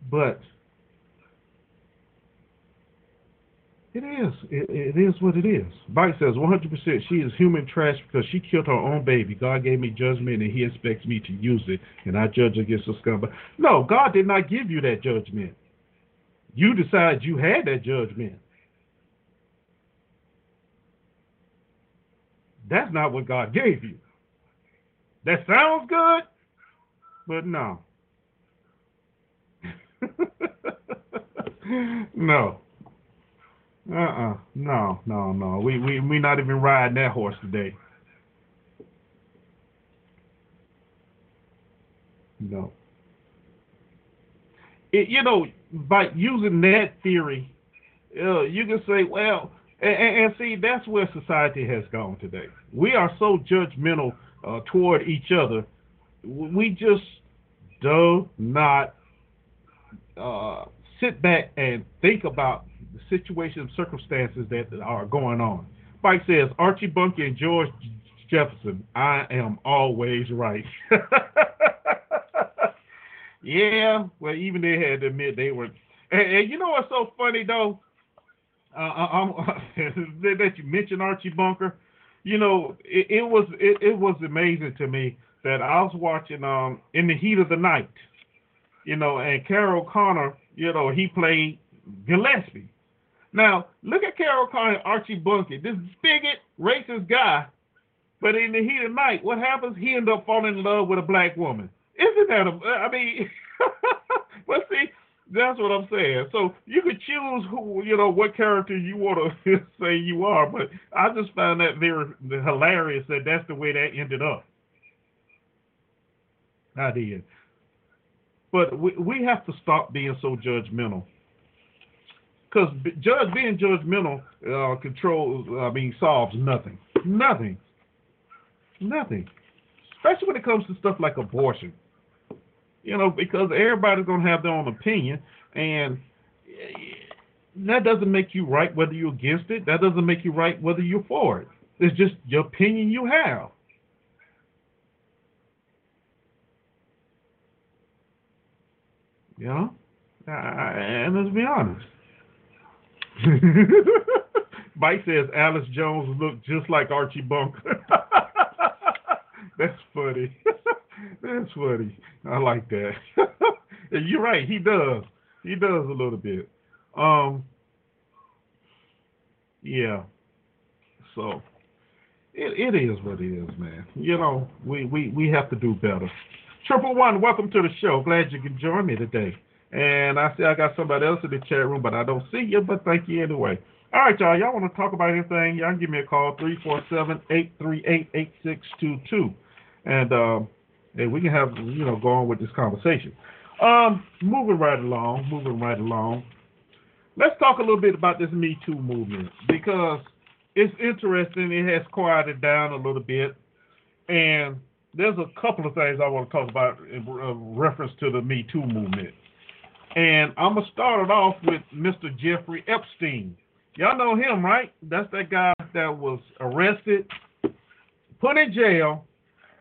But It is. It, it is what it is. Bite says 100% she is human trash because she killed her own baby. God gave me judgment and he expects me to use it, and I judge against the scumbag. No, God did not give you that judgment. You decide you had that judgment. That's not what God gave you. That sounds good, but no. no. Uh-uh. No, no, no. We we we not even riding that horse today. No. It, you know, by using that theory, uh, you can say, well, and, and, see, that's where society has gone today. We are so judgmental uh, toward each other. We just do not uh, sit back and think about the situations, circumstances that are going on. Spike says Archie Bunker and George Jefferson. I am always right. yeah, well, even they had to admit they were. And, and you know what's so funny though? Uh, uh that you mentioned Archie Bunker. You know, it, it was it, it was amazing to me that I was watching um in the heat of the night. You know, and Carroll Connor, you know, he played Gillespie. Now, look at Carroll Connor, Archie Bunker, this bigot, racist guy, But in the heat of night, what happens? He ends up falling in love with a black woman. Isn't that a? I mean, but see, that's what I'm saying. So you could choose who, you know, what character you want to say you are. But I just find that very hilarious that that's the way that ended up. I did. But we, we have to stop being so judgmental. Because judge being judgmental uh, controls, I mean, solves nothing. Nothing. Nothing. Especially when it comes to stuff like abortion. You know, because everybody's going to have their own opinion. And that doesn't make you right whether you're against it. That doesn't make you right whether you're for it. It's just your opinion you have. You know? Uh, and let's be honest. Mike says Alex Jones looked just like Archie Bunker. That's funny. That's funny. I like that. and you're right, he does. He does a little bit. Um yeah. So it, it is what it is, man. You know, we, we, we have to do better. Triple One, welcome to the show. Glad you can join me today. And I see I got somebody else in the chat room, but I don't see you, but thank you anyway. All right, y'all. Y'all want to talk about anything? Y'all give me a call, 347-838-8622. And um, and we can have, you know, go on with this conversation. Um, moving right along, moving right along. Let's talk a little bit about this Me Too movement because it's interesting. It has quieted down a little bit. And there's a couple of things I want to talk about in reference to the Me Too movement. And I'm to start it off with Mr. Jeffrey Epstein. Y'all know him, right? That's that guy that was arrested, put in jail,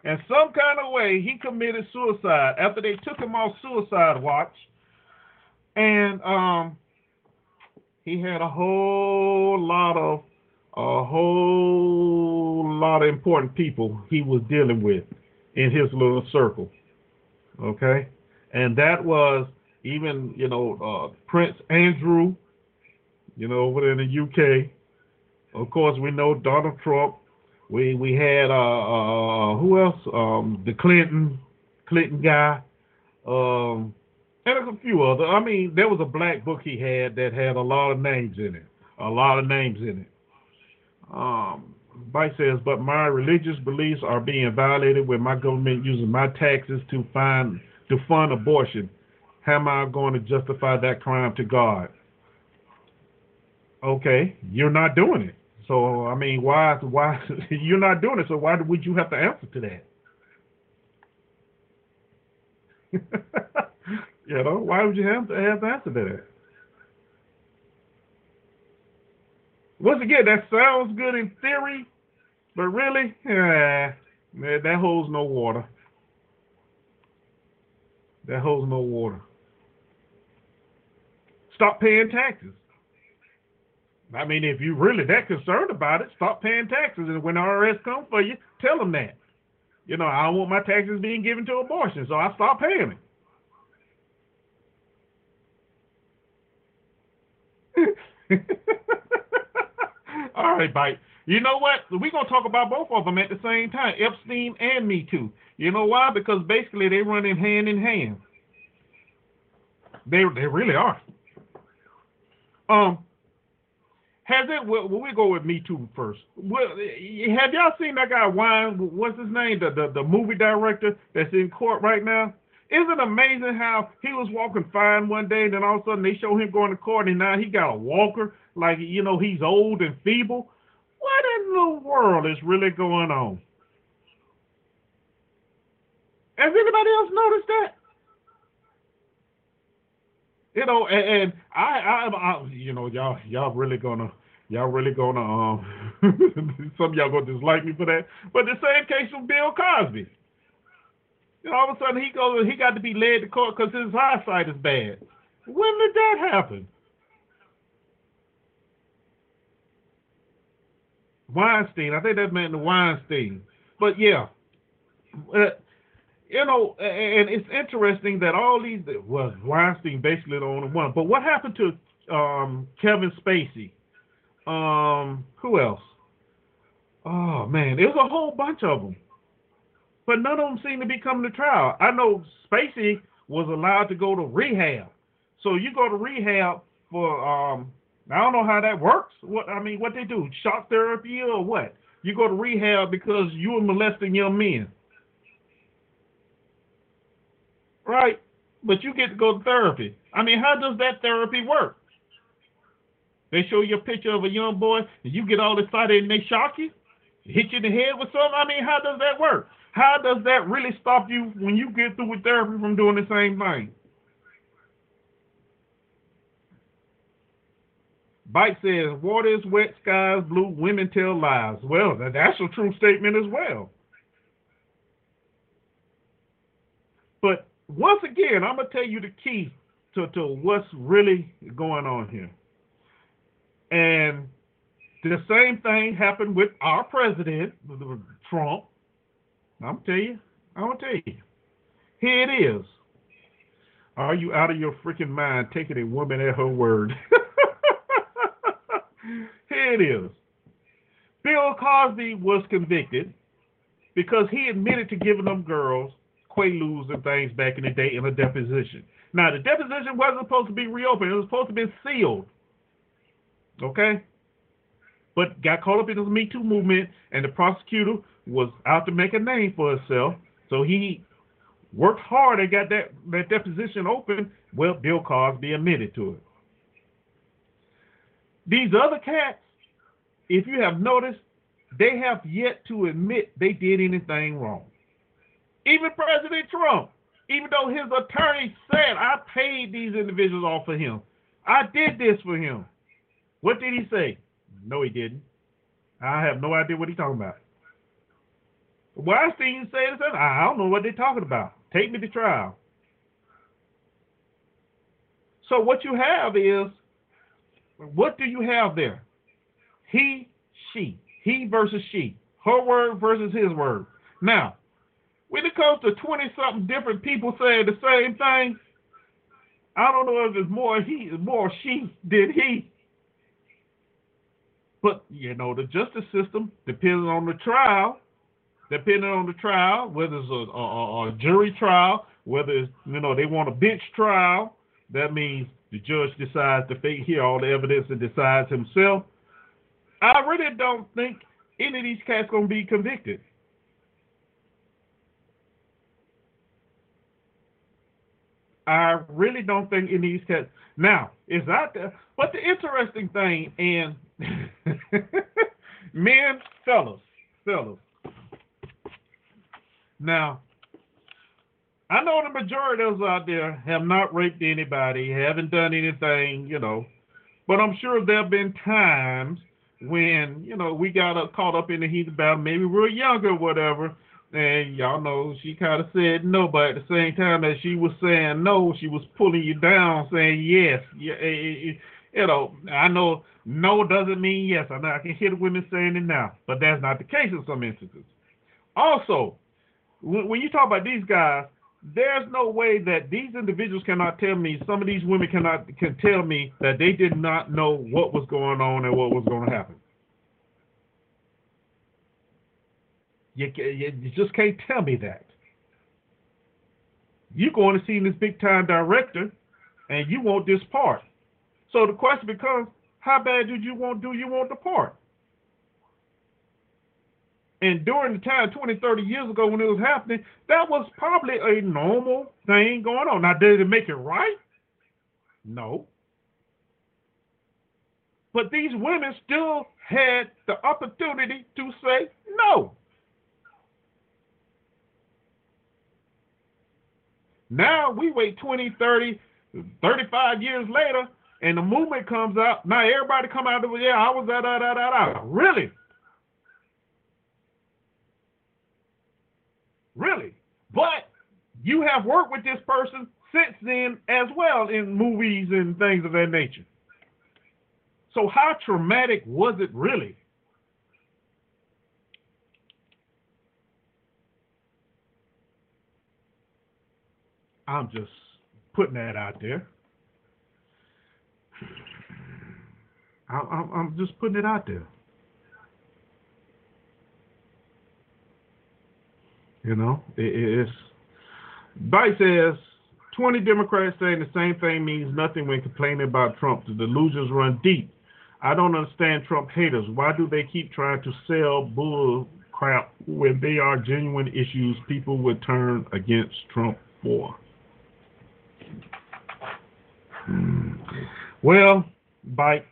and some kind of way he committed suicide after they took him off suicide watch. And um, he had a whole lot of a whole lot of important people he was dealing with in his little circle. Okay? And that was even, you know, uh, Prince Andrew, you know, over in the UK. Of course, we know Donald Trump. We we had uh, uh who else? Um, the Clinton Clinton guy, um, and a few other. I mean, there was a black book he had that had a lot of names in it. A lot of names in it. Um, Bite says, but my religious beliefs are being violated when my government uses my taxes to fund to fund abortion. How am I going to justify that crime to God? Okay, you're not doing it. So I mean, why? Why you're not doing it? So why would you have to answer to that? you know, why would you have to have to answer to that? Once again, that sounds good in theory, but really, eh, that holds no water. That holds no water. Stop paying taxes. I mean, if you're really that concerned about it, stop paying taxes. And when the IRS comes for you, tell them that. You know, I don't want my taxes being given to abortion, so I stop paying it. All right, bite. You know what? We're gonna talk about both of them at the same time, Epstein and Me Too. You know why? Because basically they run in hand in hand. They they really are. Um, has it? Well, we go with Me Too first. Well, have y'all seen that guy Wine? What's his name? The, the the movie director that's in court right now. Isn't it amazing how he was walking fine one day, and then all of a sudden they show him going to court, and now he got a walker, like you know he's old and feeble. What in the world is really going on? Has anybody else noticed that? You know, and, and I, I, I, you know, y'all, y'all really gonna, y'all really gonna, um, some y'all gonna dislike me for that. But the same case with Bill Cosby. And all of a sudden he goes, he got to be led to court because his eyesight is bad. When did that happen? Weinstein, I think that meant the Weinstein. But yeah, uh, you know, and it's interesting that all these, well, Weinstein basically the only one. But what happened to um, Kevin Spacey? Um, who else? Oh man, there's a whole bunch of them, but none of them seem to be coming to trial. I know Spacey was allowed to go to rehab, so you go to rehab for um. I don't know how that works. What I mean, what they do? Shock therapy or what? You go to rehab because you were molesting young men, right? But you get to go to therapy. I mean, how does that therapy work? They show you a picture of a young boy and you get all excited and they shock you, hit you in the head with something. I mean, how does that work? How does that really stop you when you get through with therapy from doing the same thing? Bite says, water is wet, skies blue, women tell lies. Well, that's a true statement as well. But once again, I'm going to tell you the key to, to what's really going on here. And the same thing happened with our president, Trump. I'm tell you, I'm gonna tell you. Here it is. Are you out of your freaking mind taking a woman at her word? Here it is. Bill Cosby was convicted because he admitted to giving them girls quaaludes and things back in the day in a deposition. Now the deposition wasn't supposed to be reopened; it was supposed to be sealed. Okay? But got caught up in the Me Too movement, and the prosecutor was out to make a name for himself. So he worked hard and got that, that deposition open. Well, Bill Cosby admitted to it. These other cats, if you have noticed, they have yet to admit they did anything wrong. Even President Trump, even though his attorney said, I paid these individuals off for him, I did this for him. What did he say? No, he didn't. I have no idea what he's talking about. Weinstein said, I don't know what they're talking about. Take me to trial. So what you have is, what do you have there? He, she. He versus she. Her word versus his word. Now, when it comes to 20 something different people saying the same thing, I don't know if it's more he, more she than he. But you know, the justice system, depending on the trial, depending on the trial, whether it's a, a, a jury trial, whether it's, you know they want a bench trial, that means the judge decides to hear all the evidence and decides himself. I really don't think any of these cats gonna be convicted. I really don't think it needs these cats. Now, is out there. But the interesting thing, and men, fellas, fellas. Now, I know the majority of us out there have not raped anybody, haven't done anything, you know, but I'm sure there have been times when, you know, we got caught up in the heat of about maybe we are younger or whatever, and y'all know she kind of said no, but at the same time that she was saying no, she was pulling you down, saying yes. Yeah, eh, eh, eh, you know, I know no doesn't mean yes. I know I can hear the women saying it now, but that's not the case in some instances. Also, when you talk about these guys, there's no way that these individuals cannot tell me. Some of these women cannot can tell me that they did not know what was going on and what was going to happen. You, you just can't tell me that. You're going to see this big time director, and you want this part. So the question becomes, how bad did you want? Do you want the part? And during the time, 20, 30 years ago when it was happening, that was probably a normal thing going on. Now, did it make it right? No. But these women still had the opportunity to say no. Now we wait 20, 30, 35 years later, and the movement comes out. Now everybody come out of yeah, I was da da da da da. Really? Really? But you have worked with this person since then as well in movies and things of that nature. So how traumatic was it really? I'm just putting that out there. I'm, I'm just putting it out there. You know, it, it's. Bite says 20 Democrats saying the same thing means nothing when complaining about Trump. The delusions run deep. I don't understand Trump haters. Why do they keep trying to sell bull crap when they are genuine issues people would turn against Trump for? Hmm. Well, Bite,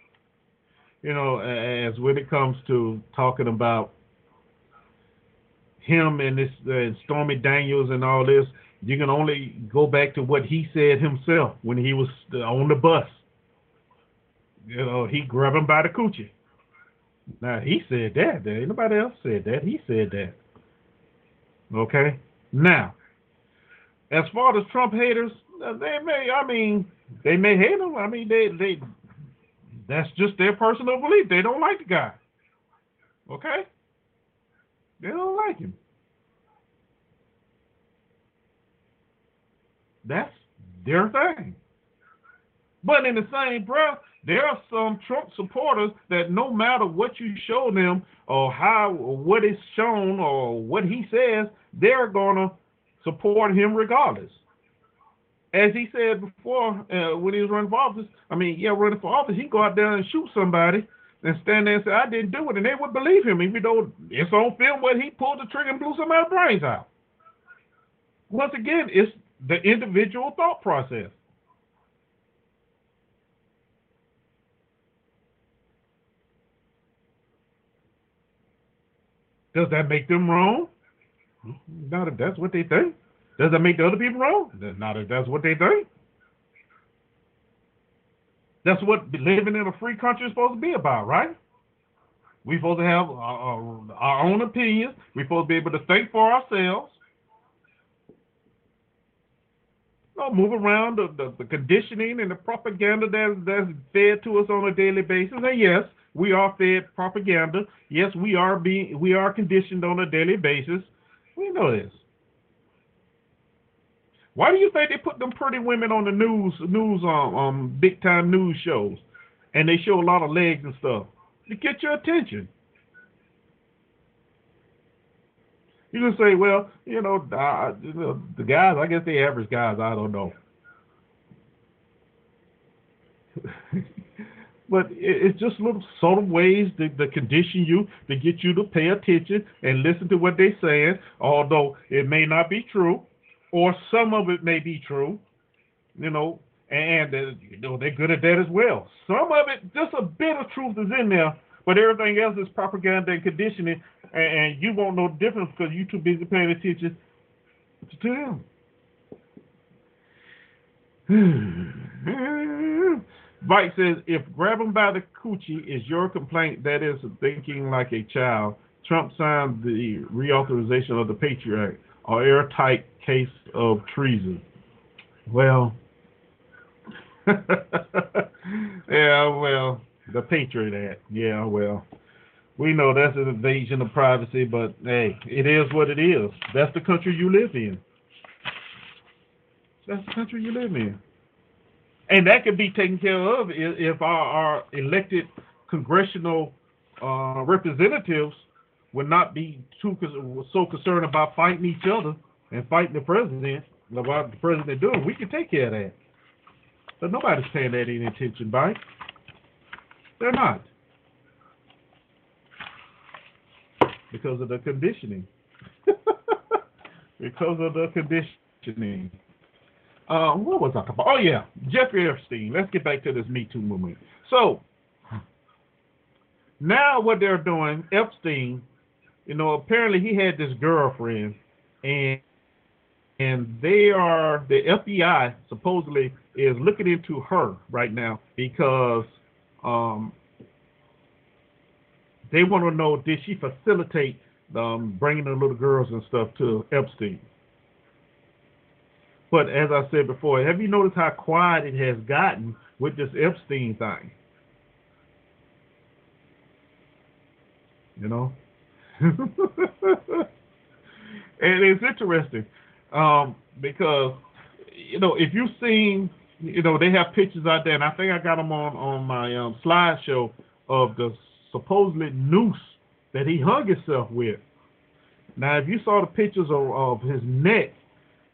you know, as when it comes to talking about him and this uh, Stormy Daniels and all this, you can only go back to what he said himself when he was on the bus. You know, he grabbed him by the coochie. Now he said that. There ain't nobody else said that. He said that. Okay. Now, as far as Trump haters, they may. I mean, they may hate him. I mean, they they. That's just their personal belief. They don't like the guy. Okay. They don't like him. That's their thing. But in the same breath, there are some Trump supporters that no matter what you show them or how or what is shown or what he says, they're gonna support him regardless. As he said before, uh, when he was running for office, I mean, yeah, running for office, he can go out there and shoot somebody and stand there and say, I didn't do it, and they would believe him, even though it's on film where he pulled the trigger and blew somebody's brains out. Once again, it's the individual thought process. Does that make them wrong? Not if that's what they think. Does that make the other people wrong? Not if that's what they think. That's what living in a free country is supposed to be about, right? We're supposed to have our, our own opinions. We're supposed to be able to think for ourselves. know, move around the, the, the, conditioning and the propaganda that, that's fed to us on a daily basis. And yes, we are fed propaganda. Yes, we are being we are conditioned on a daily basis. We know this. Why do you think they put them pretty women on the news news um, um big time news shows, and they show a lot of legs and stuff to get your attention? You can say, well, you know, uh, the guys, I guess the average guys, I don't know. but it's just little sort of ways to, to, condition you to get you to pay attention and listen to what they're saying, although it may not be true, or some of it may be true, you know, and uh, you know they're good at that as well. Some of it, just a bit of truth is in there, but everything else is propaganda and conditioning, and, you won't know the difference because you're too busy paying attention to them. Mike says, if grabbing by the coochie is your complaint, that is thinking like a child. Trump signed the reauthorization of the Patriot Act, or airtight case of treason. Well, yeah, well, the Patriot Act. Yeah, well, we know that's an invasion of privacy, but hey, it is what it is. That's the country you live in. That's the country you live in. And that could be taken care of if our, our elected congressional uh, representatives would not be too so concerned about fighting each other and fighting the president about the president doing. We can take care of that. But nobody's paying that any attention by. They're not. Because of the conditioning. because of the conditioning. Uh, what was I talking about? Oh, yeah, Jeffrey Epstein. Let's get back to this Me Too movement. So, now what they're doing, Epstein, you know, apparently he had this girlfriend, and and they are the FBI supposedly is looking into her right now because um, they want to know did she facilitate um, bringing the little girls and stuff to Epstein. But as I said before, have you noticed how quiet it has gotten with this Epstein thing? You know? and it's interesting um, because, you know, if you've seen you know, they have pictures out there, and I think I got them on on my um, slideshow of the supposedly noose that he hung himself with. Now, if you saw the pictures of, of his neck,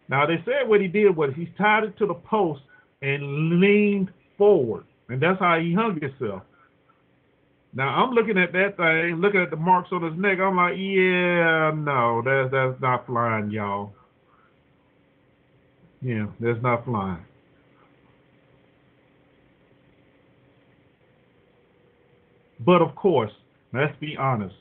now they said what he did was he tied it to the post and leaned forward, and that's how he hung himself. Now I'm looking at that thing, looking at the marks on his neck. I'm like, yeah, no, that's that's not flying, y'all. Yeah, that's not flying. But of course, let's be honest.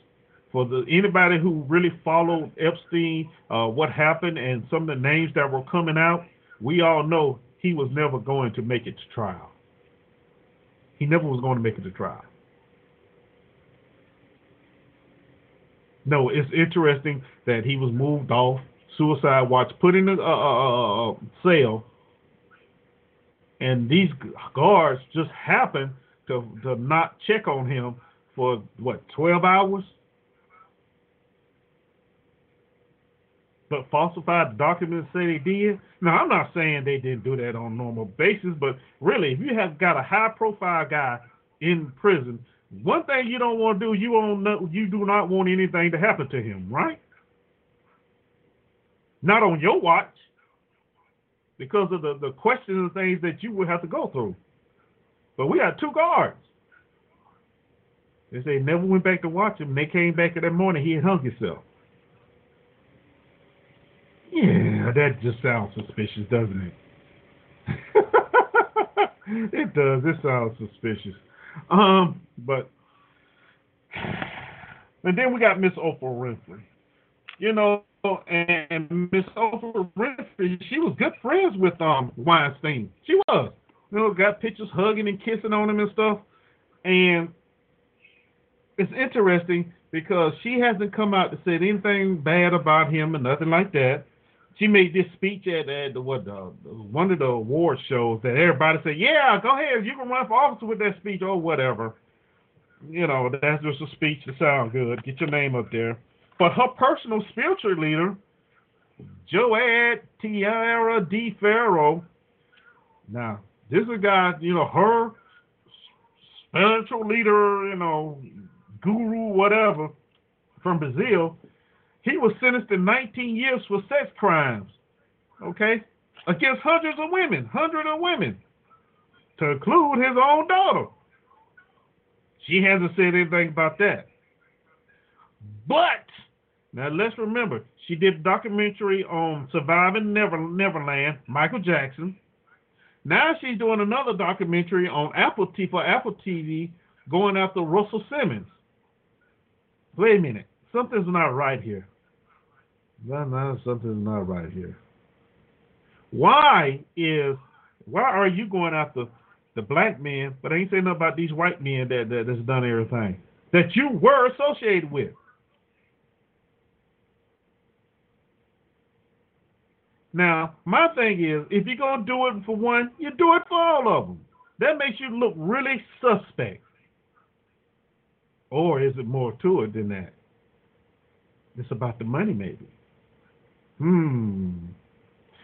For the anybody who really followed Epstein, uh, what happened, and some of the names that were coming out, we all know he was never going to make it to trial. He never was going to make it to trial. No, it's interesting that he was moved off suicide watch, put in a, cell, and these guards just happened to to not check on him for what twelve hours. But falsified documents say they did. Now I'm not saying they didn't do that on normal basis, but really, if you have got a high profile guy in prison, one thing you don't want to do, you don't know, you do not want anything to happen to him, right? Not on your watch, because of the, the questions and things that you would have to go through. But we had two guards. They say never went back to watch him. They came back in that morning. He had hung himself. Yeah, that just sounds suspicious, doesn't it? it does. It sounds suspicious. Um, but and then we got Miss Oprah Winfrey. You know, and Miss Oprah Winfrey, she was good friends with um Weinstein. She was. You know, got pictures hugging and kissing on him and stuff. And it's interesting because she hasn't come out to say anything bad about him or nothing like that. She made this speech at, at the, what the, one of the award shows that everybody said, "Yeah, go ahead, you can run for office with that speech or whatever." You know, that's just a speech to sound good. Get your name up there. But her personal spiritual leader, João Teixeira de Faria. Now, this is a guy, you know, her spiritual leader, you know, guru, whatever, from Brazil. He was sentenced to 19 years for sex crimes, okay, against hundreds of women, hundreds of women, to include his own daughter. She hasn't said anything about that. But now let's remember, she did a documentary on surviving Never Neverland, Michael Jackson. Now she's doing another documentary on Apple TV for Apple TV, going after Russell Simmons. Wait a minute, something's not right here. No, no, something's not right here. Why is why are you going after the black men, but I ain't saying nothing about these white men that, that that's done everything that you were associated with? Now, my thing is, if you're gonna do it for one, you do it for all of them. That makes you look really suspect. Or is it more to it than that? It's about the money, maybe. Hmm.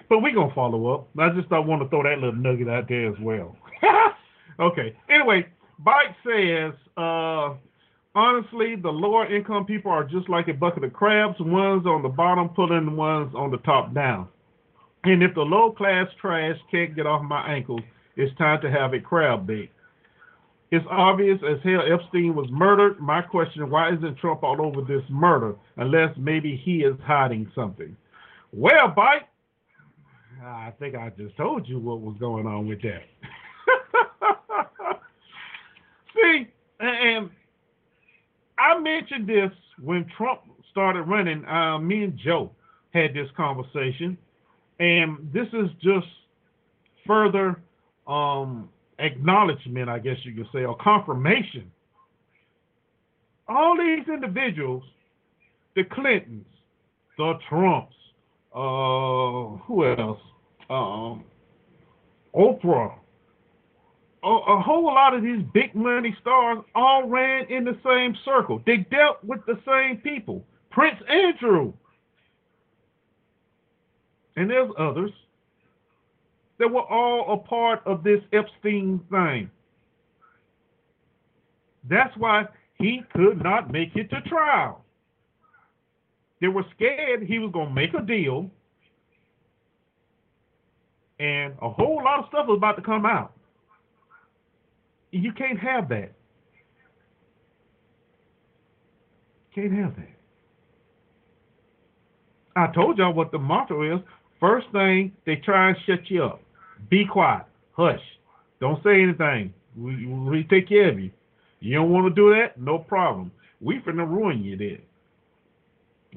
But we're gonna follow up. I just don't want to throw that little nugget out there as well. okay. Anyway, Bite says, uh, honestly, the lower income people are just like a bucket of crabs, ones on the bottom pulling the ones on the top down. And if the low class trash can't get off my ankles, it's time to have a crab bait. It's obvious as hell Epstein was murdered. My question, why isn't Trump all over this murder? Unless maybe he is hiding something. Well, Bite, I think I just told you what was going on with that. See, and I mentioned this when Trump started running. Uh, me and Joe had this conversation and this is just further um, acknowledgement, I guess you could say, or confirmation. All these individuals, the Clintons, the Trumps, uh, who else? Um, Oprah, a, a, whole lot of these big money stars all ran in the same circle. They dealt with the same people. Prince Andrew and there's others that were all a part of this Epstein thing. That's why he could not make it to trial. They were scared he was going to make a deal and a whole lot of stuff was about to come out. You can't have that. Can't have that. I told y'all what the motto is. First thing, they try and shut you up. Be quiet. Hush. Don't say anything. We, we take care of you. You don't want to do that? No problem. We finna ruin you then.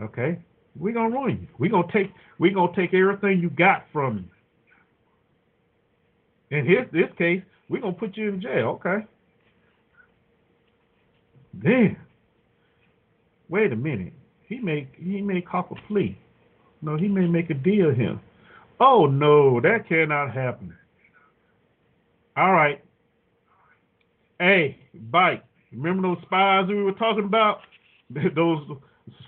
Okay? We're gonna ruin you. we gonna take we gonna take everything you got from you. In his this case, we're gonna put you in jail, okay? Then wait a minute. He may he may cop a plea. No, he may make a deal here. Oh no, that cannot happen. All right. Hey, bike. Remember those spies we were talking about? Those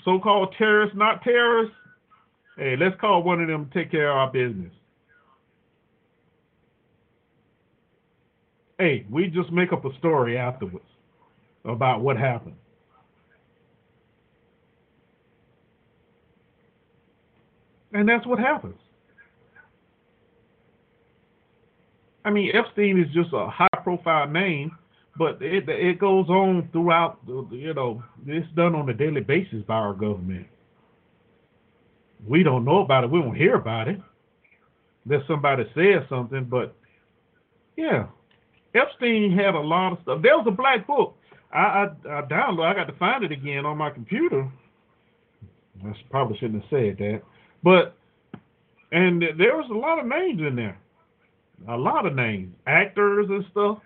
so-called terrorists, not terrorists. Hey, let's call one of them to take care of our business. Hey, we just make up a story afterwards about what happened. And that's what happens. I mean, Epstein is just a high profile name, but it it goes on throughout. You know, it's done on a daily basis by our government. We don't know about it. We don't hear about it. Unless somebody says something, but yeah, Epstein had a lot of stuff. There was a black book. I, I, I download. I got to find it again on my computer. I probably shouldn't have said that, but and there was a lot of names in there, a lot of names, actors and stuff.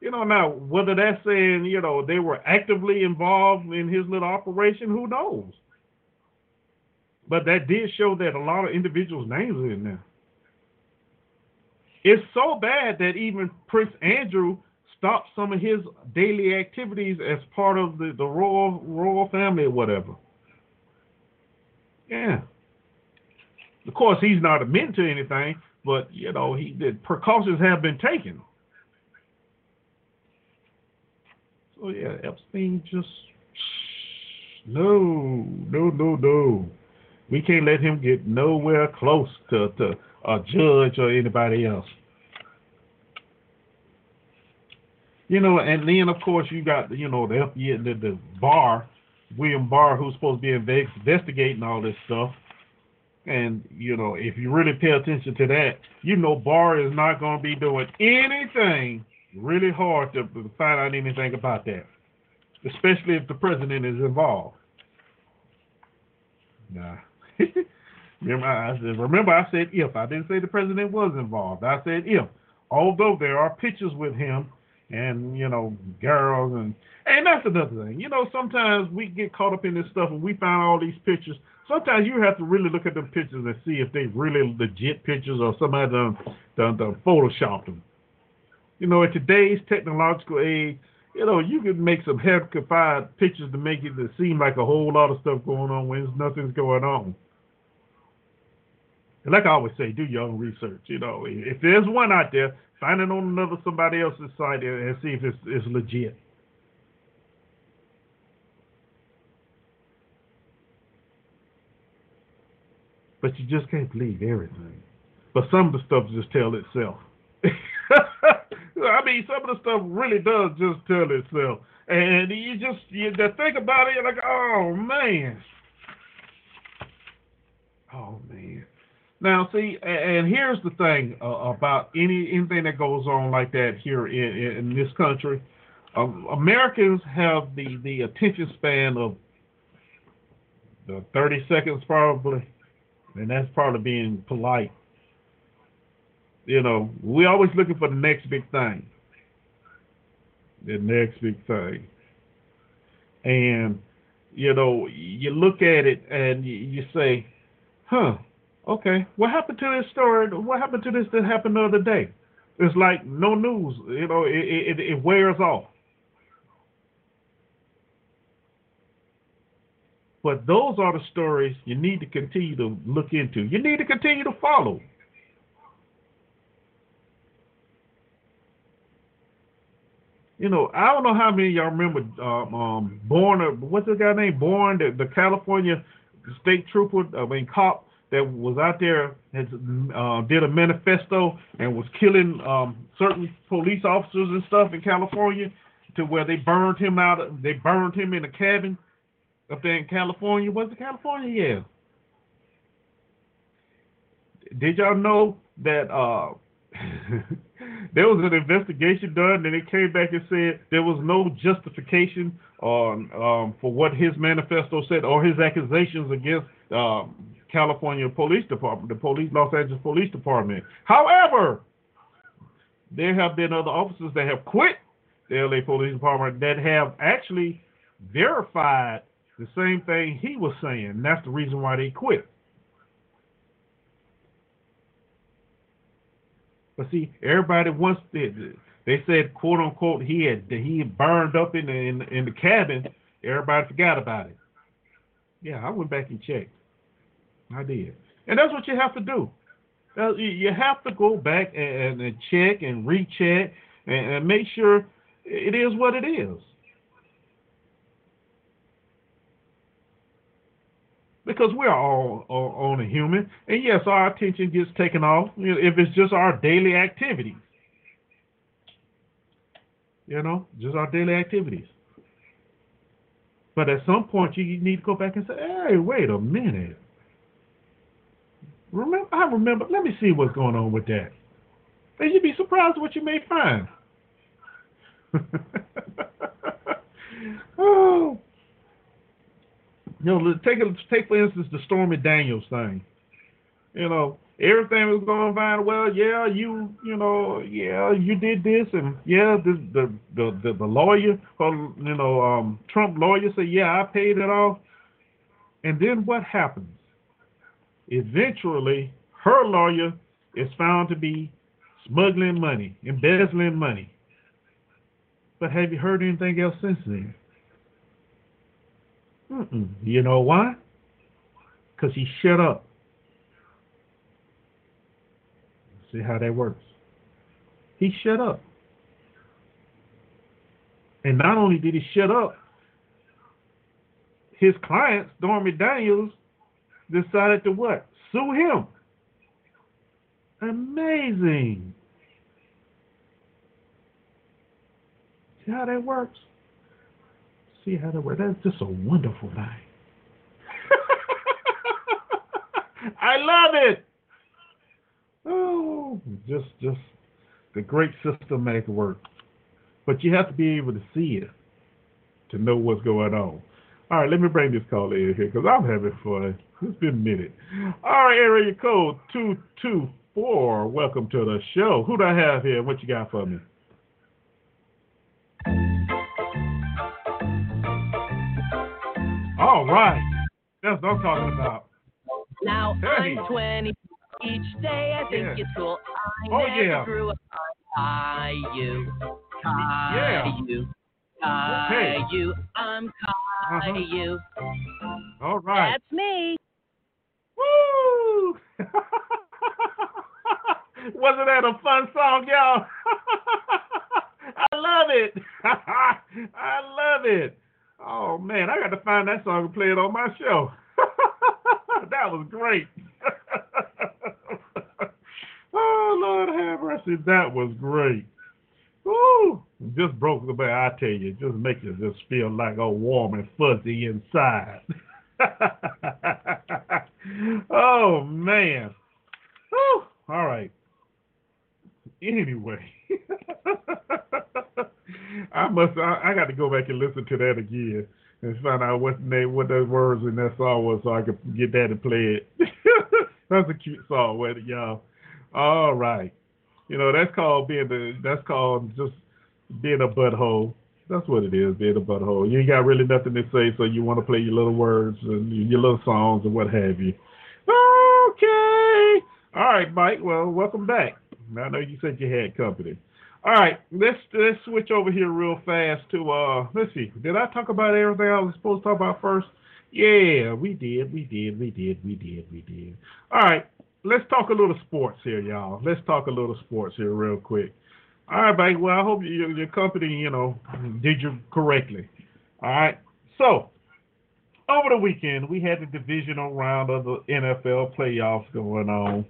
You know, now whether that's saying you know they were actively involved in his little operation, who knows? But that did show that a lot of individuals' names are in there. It's so bad that even Prince Andrew stopped some of his daily activities as part of the, the royal royal family or whatever. Yeah. Of course, he's not admitting to anything, but you know, he the precautions have been taken. So yeah, Epstein just no, no, no, no. We can't let him get nowhere close to, to a judge or anybody else. You know, and then of course you got you know the the, the Barr, William Barr, who's supposed to be investigating all this stuff. And you know, if you really pay attention to that, you know Barr is not going to be doing anything really hard to find out anything about that, especially if the president is involved. Nah. remember, I said, remember, I said if. I didn't say the president was involved. I said if. Although there are pictures with him and, you know, girls and and that's another thing. You know, sometimes we get caught up in this stuff and we find all these pictures. Sometimes you have to really look at them pictures and see if they really legit pictures or somebody done done, done photoshopped them. You know, in today's technological age, you know, you can make some head-confined pictures to make it seem like a whole lot of stuff going on when nothing's going on. And like I always say, do your own research. You know, if there's one out there, find it on another somebody else's site and see if it's, it's legit. But you just can't believe everything. But some of the stuff just tell itself. I mean, some of the stuff really does just tell itself, and you just you just think about it, like, oh man, oh man. Now, see, and here's the thing uh, about any anything that goes on like that here in, in this country. Um, Americans have the the attention span of the 30 seconds probably, and that's probably being polite. You know, we're always looking for the next big thing. The next big thing. And, you know, you look at it and you say, huh, okay, what happened to this story? What happened to this that happened the other day? It's like no news. You know, it, it, it wears off. But those are the stories you need to continue to look into. You need to continue to follow. You know, I don't know how many y'all remember um, um Born. What's the guy named Born? The, the California state trooper, I mean cop that was out there has uh, did a manifesto and was killing um, certain police officers and stuff in California to where they burned him out. They burned him in a cabin up there in California. Was it California? Yeah. Did y'all know that uh, there was an investigation done, and it came back and said there was no justification on um, for what his manifesto said or his accusations against um, California Police Department, the police Los Angeles Police Department. However, there have been other officers that have quit the LA Police Department that have actually verified the same thing he was saying. And that's the reason why they quit. But see, everybody wants to, they said quote unquote he had he burned up in the in, in the cabin. Everybody forgot about it. Yeah, I went back and checked. I did, and that's what you have to do. Uh, you have to go back and, and check and recheck and, and make sure it is what it is. Because we're all, all only human. And yes, our attention gets taken off you know, if it's just our daily activities. You know, just our daily activities. But at some point, you need to go back and say, "Hey, wait a minute. Remember, I remember. Let me see what's going on with that." And you'd be surprised what you may find. oh, you know, take take for instance the Stormy Daniels thing. You know, everything was going fine. Well, yeah, you you know, yeah, you did this, and yeah, the the the the, the lawyer, you know, um, Trump lawyer said, yeah, I paid it off. And then what happens? Eventually, her lawyer is found to be smuggling money, embezzling money. But have you heard anything else since then? Mm-mm. You know why? Because he shut up. See how that works. He shut up. And not only did he shut up, his client, Stormy Daniels, decided to what? Sue him. Amazing. See how that works? See how that works. That's just a wonderful thing. I love it. Oh, just just the great system make work. But you have to be able to see it to know what's going on. All right, let me bring this call in here because I'm having fun. It's been a minute. All right, area code 224. Welcome to the show. Who do I have here? What you got for me? All right. That's what I'm talking about. Now hey. I'm 20 each day. I think yeah. it's cool. I oh, never yeah. grew up Caillou. Caillou. Yeah. Caillou. Hey. I'm Caillou. Uh-huh. All right. That's me. Woo! Wasn't that a fun song, y'all? I love it. I love it. Oh man, I got to find that song and play it on my show. that was great. oh Lord have mercy, that was great. Woo! Just broke the way I tell you, just make you just feel like all warm and fuzzy inside. oh man. Woo! All right. Anyway. I must. I, I got to go back and listen to that again and find out what name, what those words in that song was, so I could get that and play it. that's a cute song, with it, y'all. All right, you know that's called being the. That's called just being a butthole. That's what it is, being a butthole. You ain't got really nothing to say, so you want to play your little words and your little songs and what have you. Okay. All right, Mike. Well, welcome back. I know you said you had company. All right, let's let's switch over here real fast to uh let's see. Did I talk about everything I was supposed to talk about first? Yeah, we did, we did, we did, we did, we did. All right, let's talk a little sports here, y'all. Let's talk a little sports here real quick. All right, buddy. Well, I hope your, your company, you know, did you correctly. All right. So, over the weekend we had the divisional round of the NFL playoffs going on,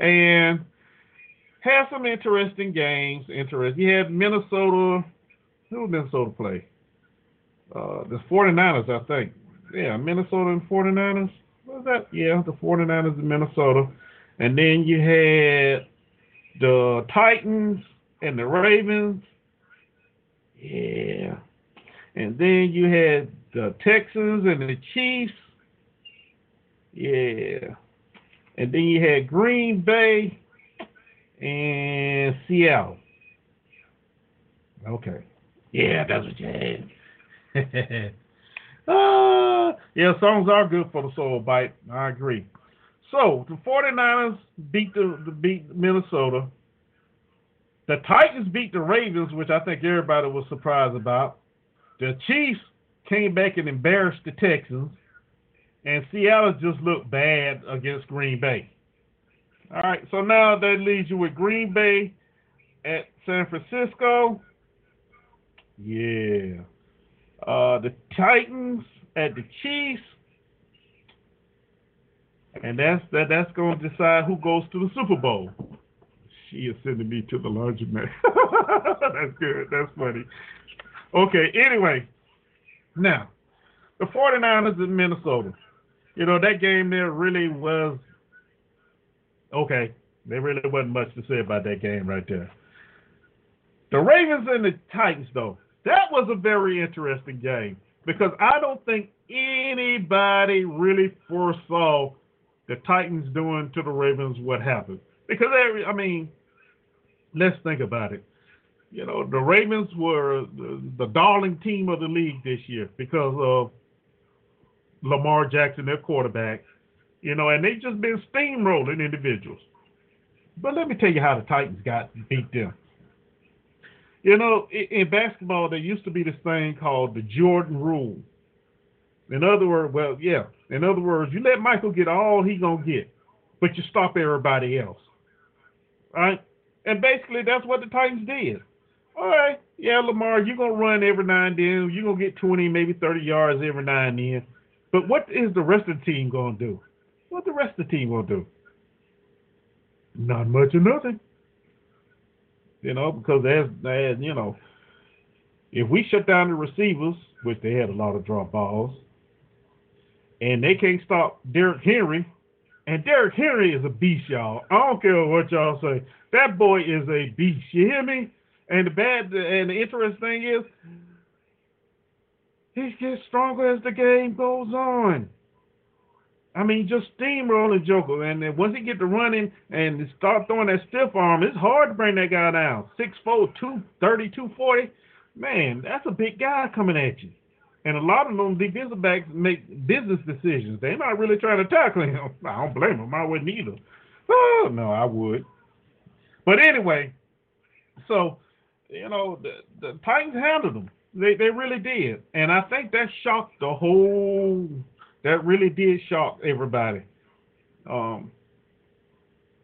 and had some interesting games. Interest. You had Minnesota. Who Minnesota play? Uh, the 49ers, I think. Yeah, Minnesota and 49ers. What was that? Yeah, the 49ers in Minnesota. And then you had the Titans and the Ravens. Yeah. And then you had the Texans and the Chiefs. Yeah. And then you had Green Bay and Seattle. Okay. Yeah, that's what you had. uh, yeah, songs are good for the soul bite. I agree. So the 49ers beat the, the beat Minnesota. The Titans beat the Ravens, which I think everybody was surprised about. The Chiefs came back and embarrassed the Texans, and Seattle just looked bad against Green Bay. All right, so now that leaves you with Green Bay at San Francisco. Yeah. Uh, the Titans at the Chiefs. And that's that that's going to decide who goes to the Super Bowl. She is sending me to the laundromat. that's good. That's funny. Okay, anyway. Now, the 49ers in Minnesota. You know, that game there really was okay. There really wasn't much to say about that game right there. The Ravens and the Titans, though, that was a very interesting game because I don't think anybody really foresaw the Titans doing to the Ravens what happened. Because, I mean, let's think about it. You know, the Ravens were the, the darling team of the league this year because of Lamar Jackson, their quarterback. You know, and they've just been steamrolling individuals. But let me tell you how the Titans got beat them. You know, in basketball, there used to be this thing called the Jordan Rule. In other words, well, yeah. In other words, you let Michael get all he gonna get, but you stop everybody else. All right? And basically, that's what the Titans did. All right, yeah, Lamar, you're gonna run every now and then. You're gonna get 20, maybe 30 yards every now and then. But what is the rest of the team gonna do? What the rest of the team gonna do? Not much or nothing. You know, because as, as you know, if we shut down the receivers, which they had a lot of drop balls, and they can't stop Derrick Henry, and Derrick Henry is a beast, y'all. I don't care what y'all say. That boy is a beast. You hear me? And the bad and the interesting thing is, he gets stronger as the game goes on. I mean, just steamrolling Joker. And then once he get to running and start throwing that stiff arm, it's hard to bring that guy down. 6'4", 230, 240. Man, that's a big guy coming at you. And a lot of them defensive backs make business decisions. They're not really trying to tackle him. I don't blame them. I wouldn't either. Oh, no, I would. But anyway, so, you know, the, the Titans handled them. They, they really did. And I think that shocked the whole that really did shock everybody. Um,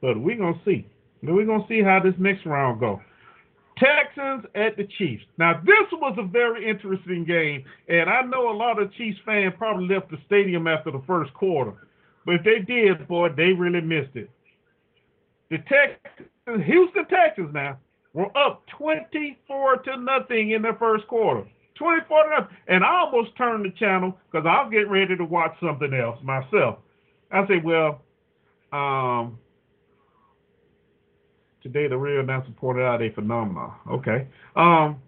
but we're gonna see. We're gonna see how this next round go. Texans at the Chiefs. Now this was a very interesting game, and I know a lot of Chiefs fans probably left the stadium after the first quarter. But if they did, boy, they really missed it. The Texans, Houston Texans now were up 24 to nothing in the first quarter. 24 to. And I almost turned the channel because I was getting ready to watch something else myself. I said, well, um, today the real announcer pointed out a phenomenon. Okay. Um,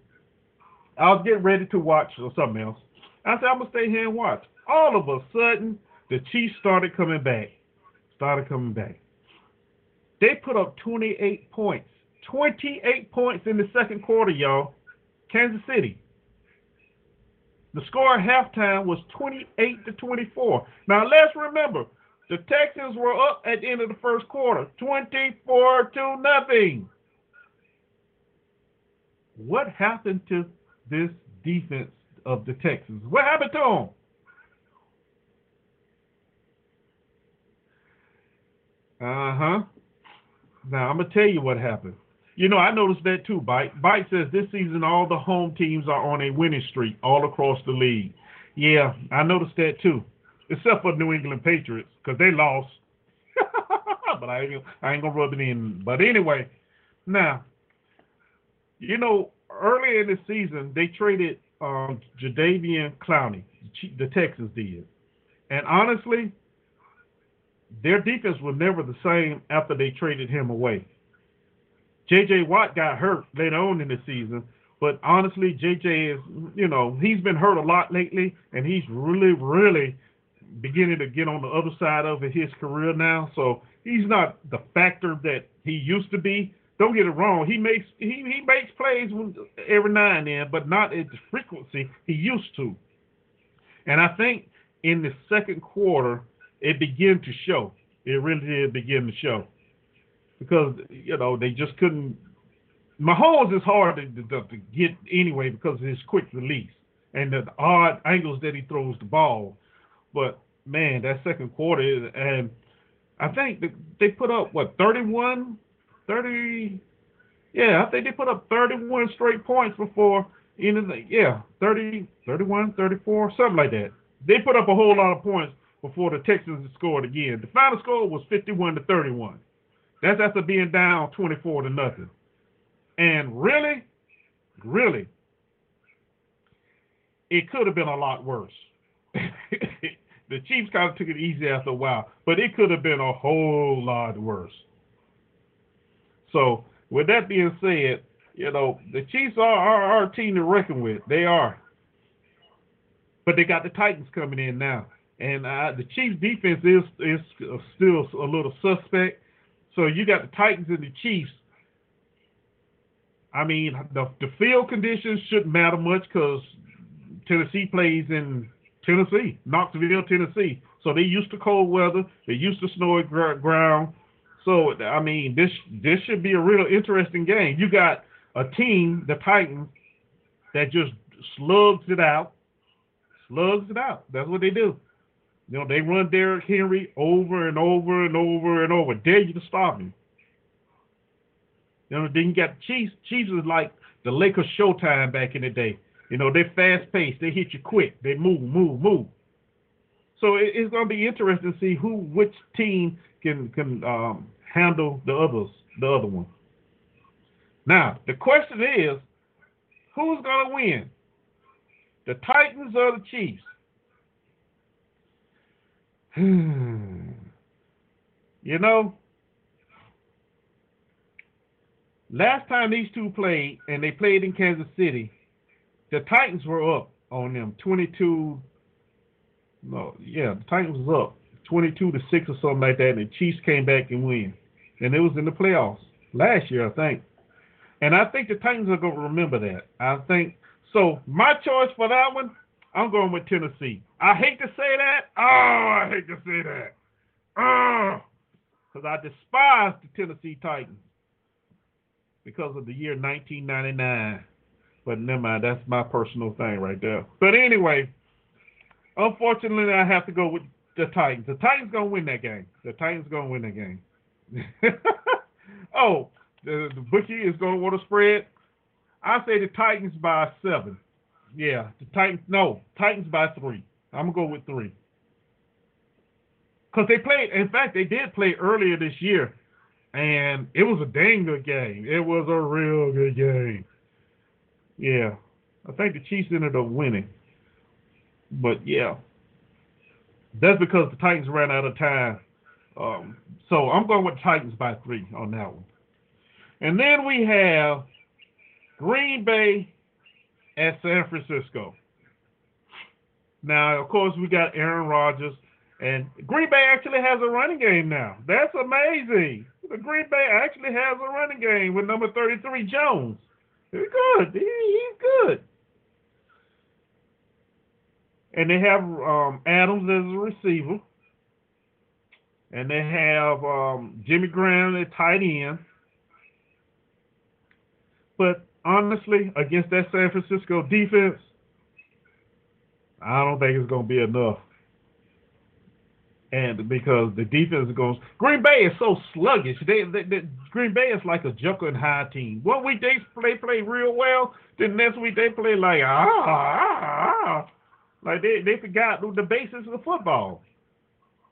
I was getting ready to watch something else. I said, I'm going to stay here and watch. All of a sudden, the Chiefs started coming back. Started coming back. They put up 28 points. 28 points in the second quarter, y'all. Kansas City. The score at halftime was 28 to 24. Now let's remember, the Texans were up at the end of the first quarter, 24 to nothing. What happened to this defense of the Texans? What happened to them? Uh huh. Now I'm gonna tell you what happened. You know, I noticed that too. Bite Bite says this season all the home teams are on a winning streak all across the league. Yeah, I noticed that too. Except for New England Patriots, because they lost. but I ain't, I ain't gonna rub it in. But anyway, now, you know, earlier in the season they traded um, Jadeveon Clowney, the Texans did, and honestly, their defense was never the same after they traded him away. J.J. Watt got hurt later on in the season, but honestly, J.J. is, you know, he's been hurt a lot lately, and he's really, really beginning to get on the other side of his career now. So he's not the factor that he used to be. Don't get it wrong. He makes he, he makes plays every now and then, but not at the frequency he used to. And I think in the second quarter, it began to show. It really did begin to show because you know they just couldn't. Mahomes is hard to, to, to get anyway because of his quick release and the odd angles that he throws the ball. But man, that second quarter and I think they put up what 31, 30. Yeah, I think they put up 31 straight points before anything. Yeah, 30, 31, 34, something like that. They put up a whole lot of points before the Texans scored again. The final score was 51 to 31. That's after being down 24 to nothing. And really, really, it could have been a lot worse. the Chiefs kind of took it easy after a while, but it could have been a whole lot worse. So, with that being said, you know, the Chiefs are, are, a team to reckon with. They are. But they got the Titans coming in now. And uh, the Chiefs defense is is still a little suspect. So you got the Titans and the Chiefs. I mean, the, the field conditions shouldn't matter much because Tennessee plays in Tennessee, Knoxville, Tennessee. So they used to cold weather. They used to snowy ground. So I mean, this this should be a real interesting game. You got a team, the Titans, that just slugs it out, slugs it out. That's what they do. You know, they run Derrick Henry over and over and over and over. Dare you to stop him. You know, then you got the Chiefs. Chiefs is like the Lakers Showtime back in the day. You know, they're fast paced. They hit you quick. They move, move, move. So it, it's going to be interesting to see who, which team can can um, handle the others, the other one. Now the question is, who's going to win? The Titans or the Chiefs? you know, last time these two played, and they played in Kansas City, the Titans were up on them 22. No, yeah, the Titans was up 22 to 6 or something like that, and the Chiefs came back and win. And it was in the playoffs last year, I think. And I think the Titans are going to remember that. I think so. My choice for that one I'm going with Tennessee. I hate to say that. Oh, I hate to say that. Oh, because I despise the Tennessee Titans because of the year 1999. But never mind, that's my personal thing right there. But anyway, unfortunately, I have to go with the Titans. The Titans gonna win that game. The Titans gonna win that game. oh, the, the bookie is gonna want to spread. I say the Titans by seven. Yeah, the Titans. No, Titans by three. I'm gonna go with three. Cause they played. In fact, they did play earlier this year, and it was a dang good game. It was a real good game. Yeah, I think the Chiefs ended up winning, but yeah, that's because the Titans ran out of time. Um, so I'm going with Titans by three on that one. And then we have Green Bay at San Francisco. Now, of course, we got Aaron Rodgers, and Green Bay actually has a running game now. That's amazing. The Green Bay actually has a running game with number 33, Jones. He's good. He, he's good. And they have um, Adams as a receiver. And they have um, Jimmy Graham at tight end. But honestly, against that San Francisco defense, I don't think it's going to be enough. And because the defense goes, Green Bay is so sluggish. They, they, they, Green Bay is like a Jekyll and Hyde team. One week they play play real well, then next week they play like ah, ah, ah. Like they they forgot the basics of football.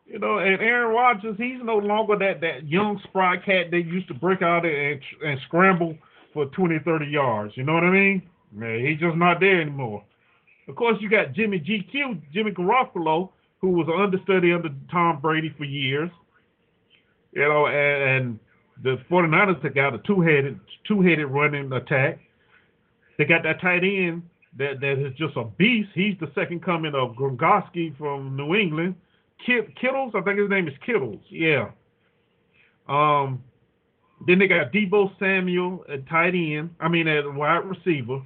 You know, and Aaron Rodgers, he's no longer that that young spry cat that used to break out and and scramble for 20, 30 yards. You know what I mean? Man, he's just not there anymore. Of course, you got Jimmy GQ, Jimmy Garoppolo, who was an understudy under Tom Brady for years. You know, and, and the 49ers took out a two-headed two-headed running attack. They got that tight end that that is just a beast. He's the second coming of Gronkowski from New England. Kittles, I think his name is Kittles. Yeah. Um, then they got Deebo Samuel at tight end. I mean at wide receiver.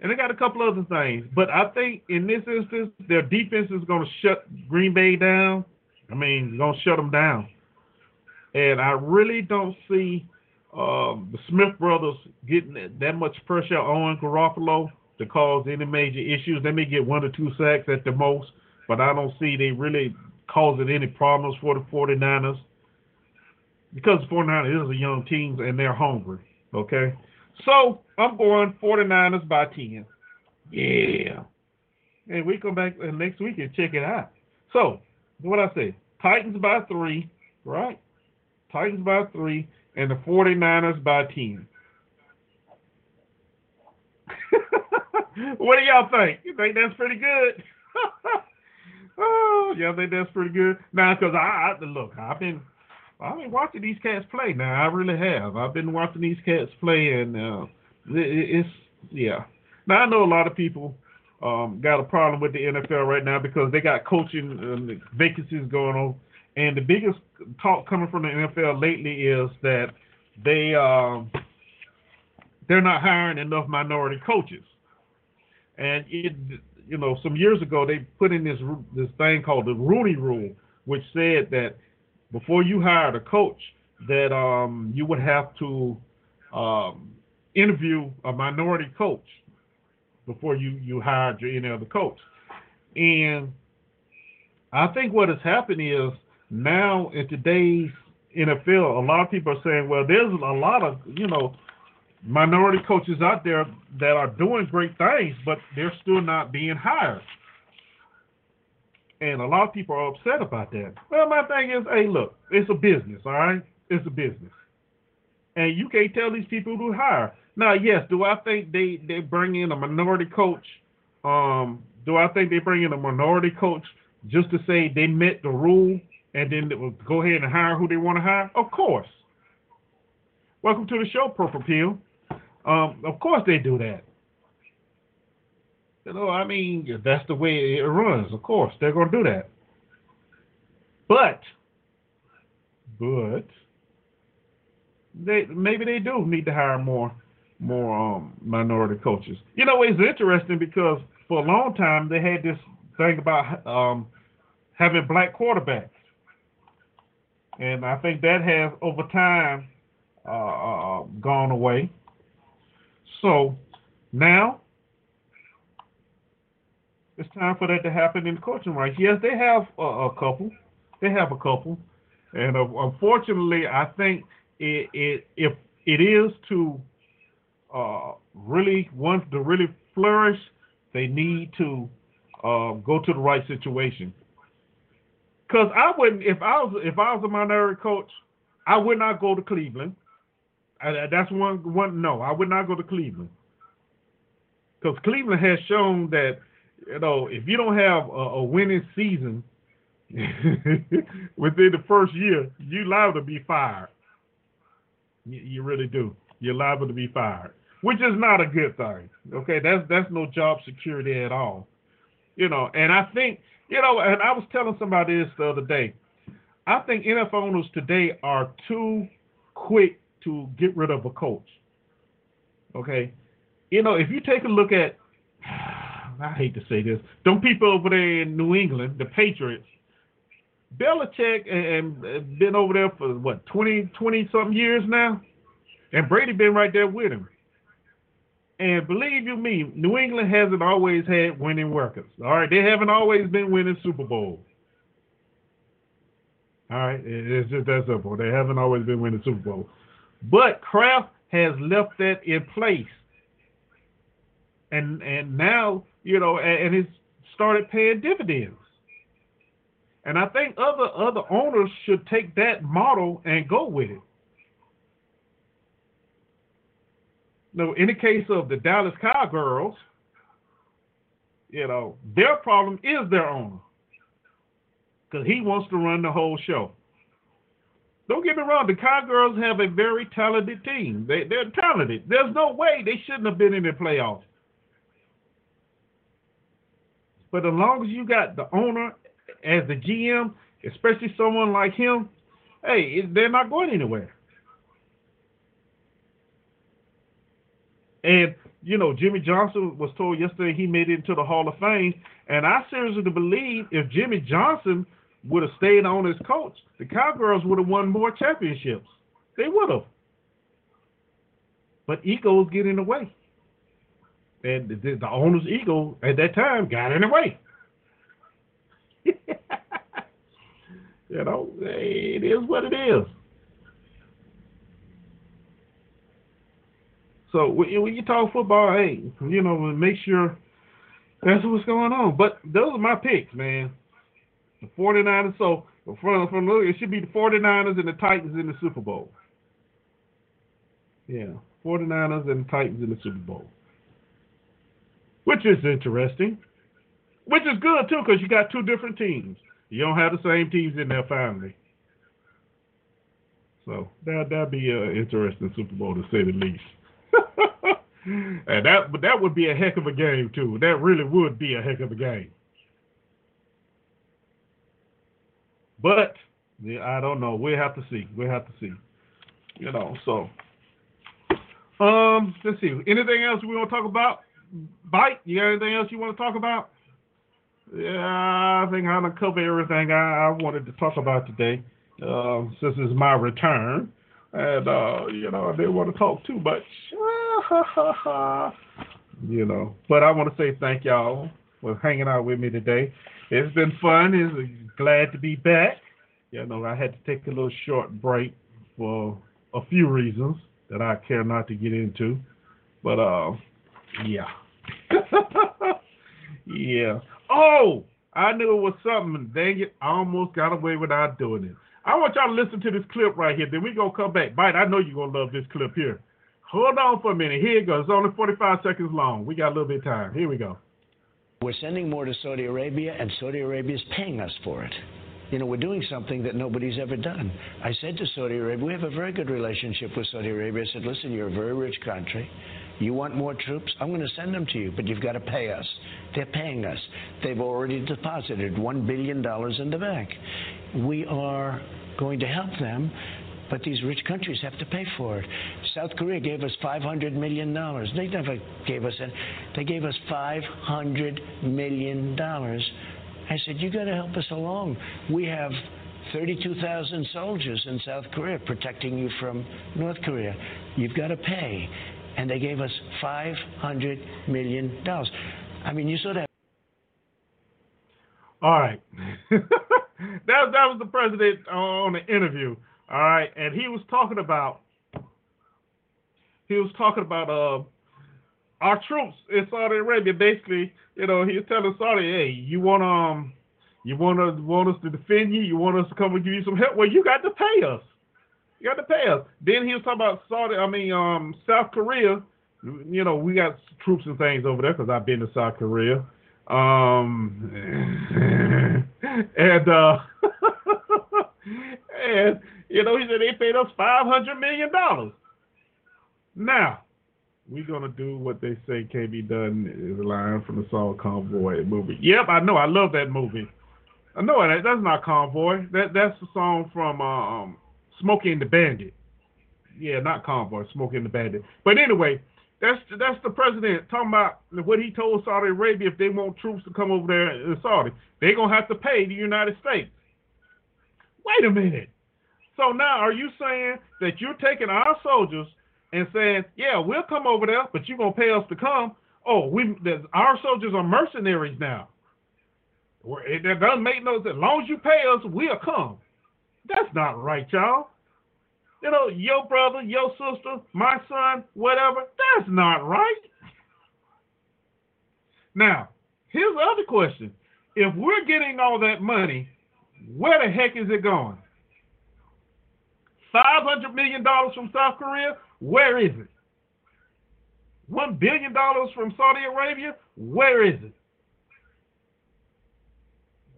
And they got a couple other things. But I think in this instance, their defense is going to shut Green Bay down. I mean, going to shut them down. And I really don't see um, the Smith brothers getting that much pressure on Garoppolo to cause any major issues. They may get one or two sacks at the most but I don't see they really causing any problems for the 49ers because the 49ers is a young team and they're hungry. Okay. So I'm going 49ers by 10. Yeah. And we come back next week and check it out. So, what I say? Titans by three, right? Titans by three, and the 49ers by 10. what do y'all think? You think that's pretty good? Oh, I think that's pretty good. Now, because I, I look, I've been I've been watching these cats play. Now, I really have. I've been watching these cats play, and uh, it, it's yeah. Now I know a lot of people um, got a problem with the NFL right now because they got coaching uh, vacancies going on, and the biggest talk coming from the NFL lately is that they um, they're not hiring enough minority coaches, and it you know, some years ago they put in this this thing called the Rooney Rule, which said that before you hired a coach, that um, you would have to um, interview a minority coach before you you hired your any other coach. And I think what has happened is now in today's NFL, a lot of people are saying, well, there's a lot of you know minority coaches out there that are doing great things, but they're still not being hired. And a lot of people are upset about that. Well, my thing is, hey, look, it's a business, all right? It's a business. And you can't tell these people to hire. Now, yes, do I think they, they bring in a minority coach? Um, do I think they bring in a minority coach just to say they met the rule and then go ahead and hire who they want to hire? Of course. Welcome to the show, Purple Pill. Um, of course they do that. You know, I mean, that's the way it runs. Of course, they're going to do that. But, but, they maybe they do need to hire more more um, minority coaches. You know, it's interesting because for a long time they had this thing about um, having black quarterbacks, and I think that has over time uh, uh gone away. So now it's time for that to happen in coaching rights. Yes, they have a, a couple. They have a couple, and uh, unfortunately, I think it, it if it is to uh, really want to really flourish, they need to uh, go to the right situation. Because I wouldn't if I was if I was a minority coach, I would not go to Cleveland. I, that's one one. No, I would not go to Cleveland because Cleveland has shown that you know if you don't have a, a winning season within the first year, you liable to be fired. You, you really do. You're liable to be fired, which is not a good thing. Okay, that's that's no job security at all. You know, and I think you know, and I was telling somebody this the other day. I think NFL owners today are too quick to get rid of a coach. Okay, you know if you take a look at, I hate to say this, them people over there in New England, the Patriots, Belichick and, and been over there for what 20, 20 something years now, and Brady been right there with him. And believe you me, New England hasn't always had winning records. All right, they haven't always been winning Super Bowls. All right, it's just that simple. They haven't always been winning Super Bowl. But Kraft has left that in place. And and now, you know, and, and his started paying dividends. And I think other other owners should take that model and go with it. No, in the case of the Dallas Cowgirls, you know, their problem is their owner. Because he wants to run the whole show. Don't get me wrong, the Cowgirls have a very talented team. They, they're talented. There's no way they shouldn't have been in the playoffs. But as long as you got the owner as the GM, especially someone like him, hey, they're not going anywhere. And you know, Jimmy Johnson was told yesterday he made it into the Hall of Fame, and I seriously believe if Jimmy Johnson would have stayed on as coach, the Cowgirls would have won more championships. They would have. But egos get in the way. And the, the owner's ego at that time got in the way. you know, it is what it is. So when you talk football, hey, you know, make sure that's what's going on. But those are my picks, man. The 49ers. So from from it should be the 49ers and the Titans in the Super Bowl. Yeah, 49ers and the Titans in the Super Bowl, which is interesting. Which is good too, because you got two different teams. You don't have the same teams in there finally. So that that'd be an interesting Super Bowl to say the least. and that but that would be a heck of a game too. That really would be a heck of a game. But yeah, I don't know. We'll have to see. We'll have to see. You know, so um let's see. Anything else we want to talk about? Bite, you got anything else you want to talk about? Yeah, I think I'm gonna cover everything I, I wanted to talk about today. Uh, since it's my return. And uh, you know, I didn't want to talk too much. you know. But I want to say thank y'all for hanging out with me today. It's been fun. It's glad to be back. You know, I had to take a little short break for a few reasons that I care not to get into. But uh yeah. Yeah. Oh, I knew it was something. Dang it, I almost got away without doing it. I want y'all to listen to this clip right here. Then we gonna come back. Bite, I know you're gonna love this clip here. Hold on for a minute. Here it goes. It's only 45 seconds long. We got a little bit of time. Here we go. We're sending more to Saudi Arabia, and Saudi Arabia is paying us for it. You know, we're doing something that nobody's ever done. I said to Saudi Arabia, we have a very good relationship with Saudi Arabia. I said, listen, you're a very rich country. You want more troops? I'm going to send them to you, but you've got to pay us. They're paying us. They've already deposited $1 billion in the bank. We are going to help them but these rich countries have to pay for it. South Korea gave us $500 million. They never gave us any. They gave us $500 million. I said, you got to help us along. We have 32,000 soldiers in South Korea protecting you from North Korea. You've got to pay. And they gave us $500 million. I mean, you saw that. All right. that, that was the president on the interview. All right, and he was talking about he was talking about uh our troops in Saudi Arabia. Basically, you know, he's telling Saudi, "Hey, you want um, you want to want us to defend you? You want us to come and give you some help? Well, you got to pay us. You got to pay us." Then he was talking about Saudi. I mean, um, South Korea. You know, we got troops and things over there because I've been to South Korea. Um, and uh, and you know, he said they paid us five hundred million dollars. Now, we're gonna do what they say can't be done is a line from the song Convoy movie. Yep, I know. I love that movie. I know that that's not Convoy. That that's the song from um Smokey and the Bandit. Yeah, not Convoy, Smokey and the Bandit. But anyway, that's that's the president talking about what he told Saudi Arabia if they want troops to come over there in Saudi, they're gonna have to pay the United States. Wait a minute. So now, are you saying that you're taking our soldiers and saying, "Yeah, we'll come over there, but you're gonna pay us to come"? Oh, we our soldiers are mercenaries now. It doesn't make no sense. As long as you pay us, we'll come. That's not right, y'all. You know, your brother, your sister, my son, whatever. That's not right. Now, here's the other question. If we're getting all that money, where the heck is it going? $500 million from South Korea? Where is it? $1 billion from Saudi Arabia? Where is it?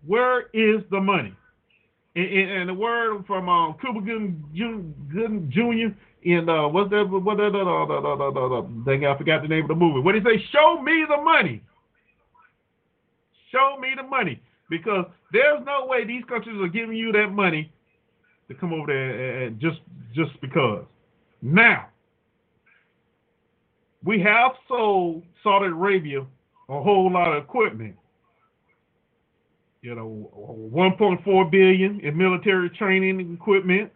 Where is the money? And, the word from um, Cuba Gooding Jr. in uh, what's that? What that? Uh, uh, uh, uh, uh, dang, I forgot the name of the movie. What did he say? Show me the money. Show me the money, because there's no way these countries are giving you that money to come over there and just just because. Now, we have sold Saudi Arabia a whole lot of equipment you know, 1.4 billion in military training equipment.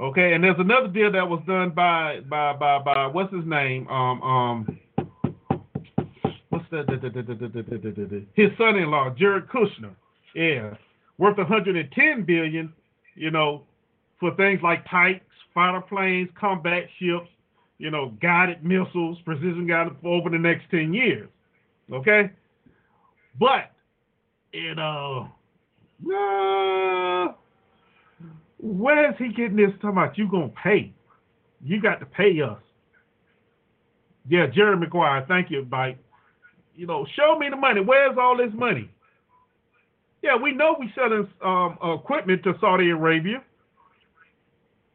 Okay, and there's another deal that was done by by by by what's his name? Um um what's that? His son-in-law, Jared Kushner. Yeah, worth 110 billion. You know, for things like tanks, fighter planes, combat ships. You know, guided missiles, precision guided over the next 10 years. Okay, but you know, uh, where's he getting this talking about you gonna pay? You got to pay us. Yeah, Jerry Maguire, thank you, Mike. You know, show me the money. Where's all this money? Yeah, we know we selling um, equipment to Saudi Arabia.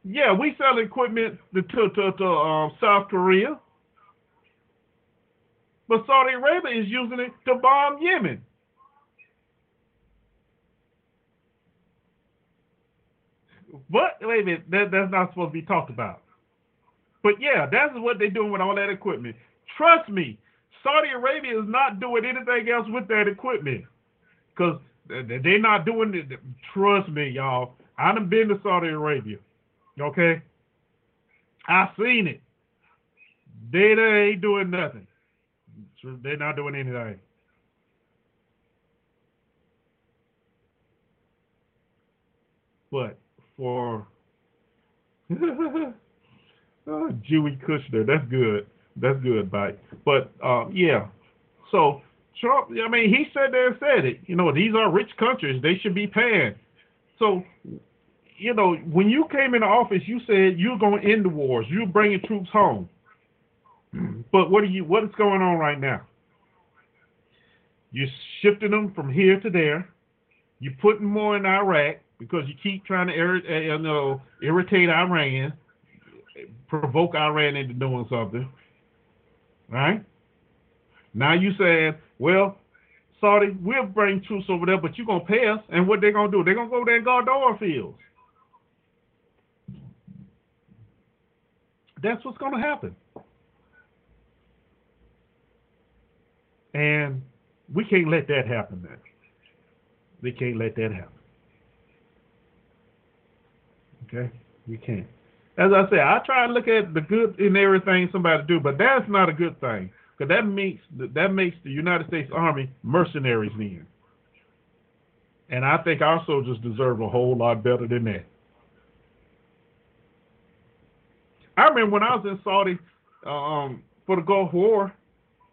Yeah, we sell equipment to to, to, to um, South Korea. But Saudi Arabia is using it to bomb Yemen. But wait a minute, that, that's not supposed to be talked about. But yeah, that's what they're doing with all that equipment. Trust me, Saudi Arabia is not doing anything else with that equipment because they're not doing it. Trust me, y'all. I done been to Saudi Arabia. Okay, I seen it. They, they ain't doing nothing. They're not doing anything. But for oh, Kushner. That's good. That's good, Bite. But uh, yeah, so Trump. I mean, he said there said it. You know, these are rich countries. They should be paying. So, you know, when you came into office, you said you're going to end the wars. You're bringing troops home. But what are you? What is going on right now? You're shifting them from here to there. You're putting more in Iraq because you keep trying to irritate, uh, you know, irritate Iran, provoke Iran into doing something. Right? Now you saying, well, Saudi, we'll bring troops over there, but you're gonna pay us, and what they're gonna do? They're gonna go there and guard the oil fields. That's what's gonna happen. And we can't let that happen, man. We can't let that happen. Okay, you can't. As I say, I try to look at the good in everything somebody do, but that's not a good thing because that makes that makes the United States Army mercenaries then. And I think our soldiers deserve a whole lot better than that. I remember when I was in Saudi um, for the Gulf War,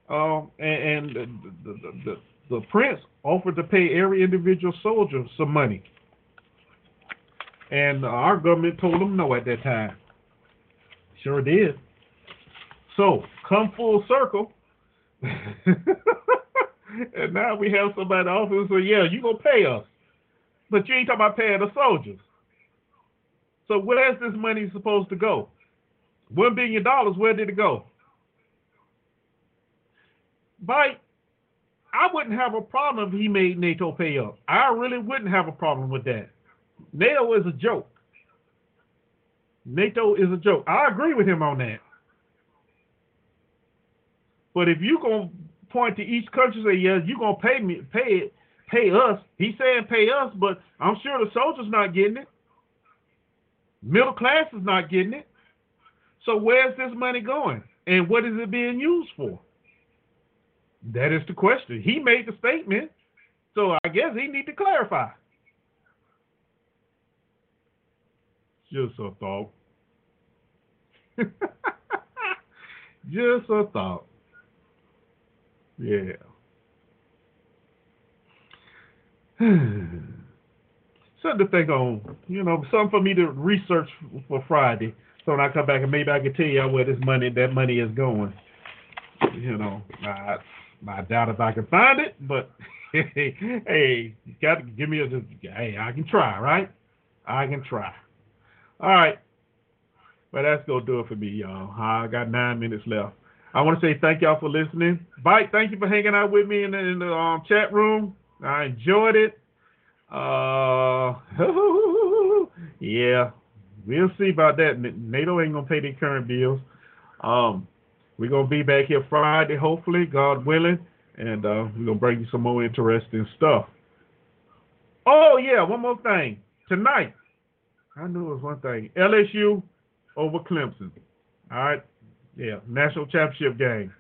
uh, and, and the, the, the, the prince offered to pay every individual soldier some money and our government told them no at that time. Sure did. So, come full circle. and now we have somebody in office say, yeah, you're going to pay us. But you ain't talking about paying the soldiers. So where's this money supposed to go? One billion dollars, where did it go? By I wouldn't have a problem if he made NATO pay up. I really wouldn't have a problem with that. NATO is a joke. NATO is a joke. I agree with him on that. But if you gonna point to each country and say, yeah, you gonna pay me, pay it, pay us. He's saying pay us, but I'm sure the soldiers not getting it. Middle class is not getting it. So where's this money going? And what is it being used for? That is the question. He made the statement, so I guess he need to clarify. Just a thought. Just a thought. Yeah. something to think on. You know, something for me to research for Friday. So when I come back and maybe I can tell y'all where this money that money is going. You know, I I doubt if I can find it, but hey, hey, you got to give me a hey, I can try, right? I can try. All right. Well, that's gonna do it for me, y'all. I got nine minutes left. I want to say thank y'all for listening. Bite, thank you for hanging out with me in the, in the um, chat room. I enjoyed it. Uh, yeah, we'll see about that. NATO ain't gonna pay their current bills. Um, we're gonna be back here Friday, hopefully, God willing, and uh, we're gonna bring you some more interesting stuff. Oh yeah, one more thing. Tonight, I knew it was one thing. LSU over Clemson. All right, yeah, national championship game.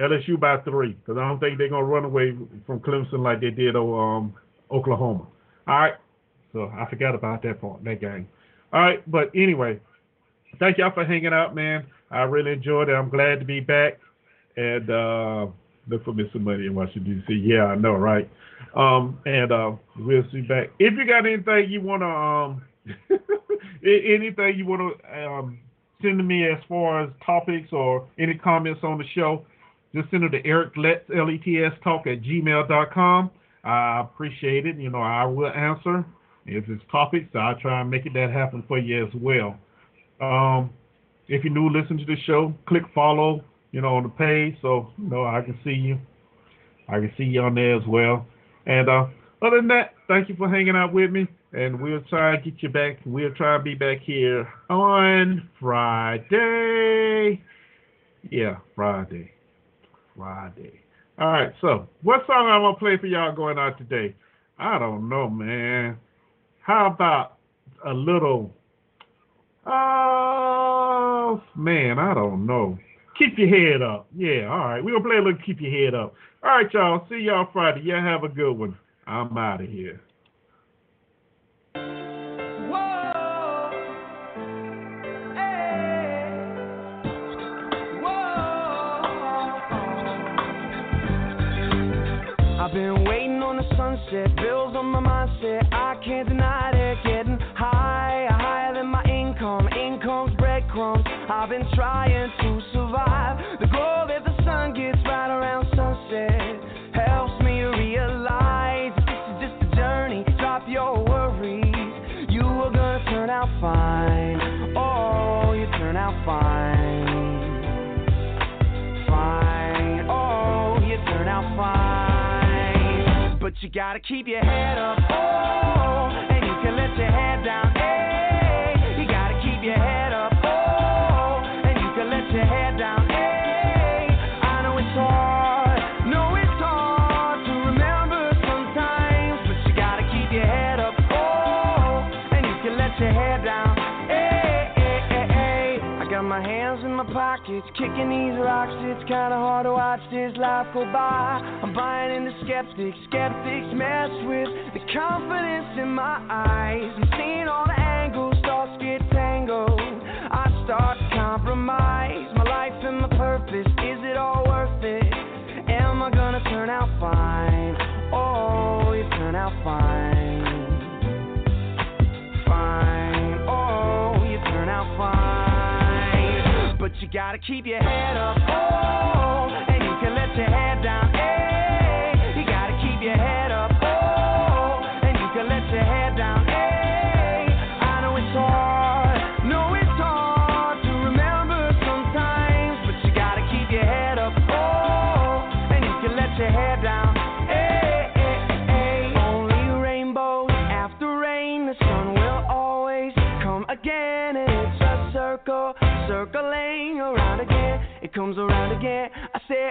LSU by three because I don't think they're gonna run away from Clemson like they did um, Oklahoma. All right, so I forgot about that part, that game. All right, but anyway, thank y'all for hanging out, man. I really enjoyed it. I'm glad to be back and uh, look for Mr. Money in Washington D.C. Yeah, I know, right? Um, and uh, we'll see back. If you got anything you wanna um, anything you wanna um, send to me as far as topics or any comments on the show just send it to Eric Let's L-E-T-S talk at gmail.com. I appreciate it. You know, I will answer. If it's topics, I'll try and make it that happen for you as well. Um, if you're new, listen to the show, click follow, you know, on the page so, you know, I can see you. I can see you on there as well. And uh, other than that, thank you for hanging out with me. And we'll try and get you back. We'll try and be back here on Friday. Yeah, Friday. Friday. All right, so what song I want to play for y'all going out today? I don't know, man. How about a little? Oh man, I don't know. Keep your head up. Yeah, all right. We're gonna play a little keep your head up. All right, y'all. See y'all Friday. Y'all have a good one. I'm out of here. Eh, I've been waiting on the sunset, bills on my mindset. I can't deny it, getting higher, higher than my income. Income's breadcrumbs. I've been trying to survive. The glow that the sun gets right around sunset helps me realize this is just a journey. Drop your worries, you are gonna turn out fine. Oh, you turn out fine. Fine, oh, you turn out fine. But you gotta keep your head up, oh, and you can let your head down, kicking these rocks. It's kinda hard to watch this life go by. I'm buying into skeptics, skeptics mess with the confidence in my eyes. I'm seeing all the angles, thoughts get tangled. I start to compromise my life and my purpose. Is it all worth it? Am I gonna turn out fine? Oh, you turn out fine. Fine, oh, you turn out fine. You gotta keep your head up, oh, and you can let your head down, hey. Comes around again. I say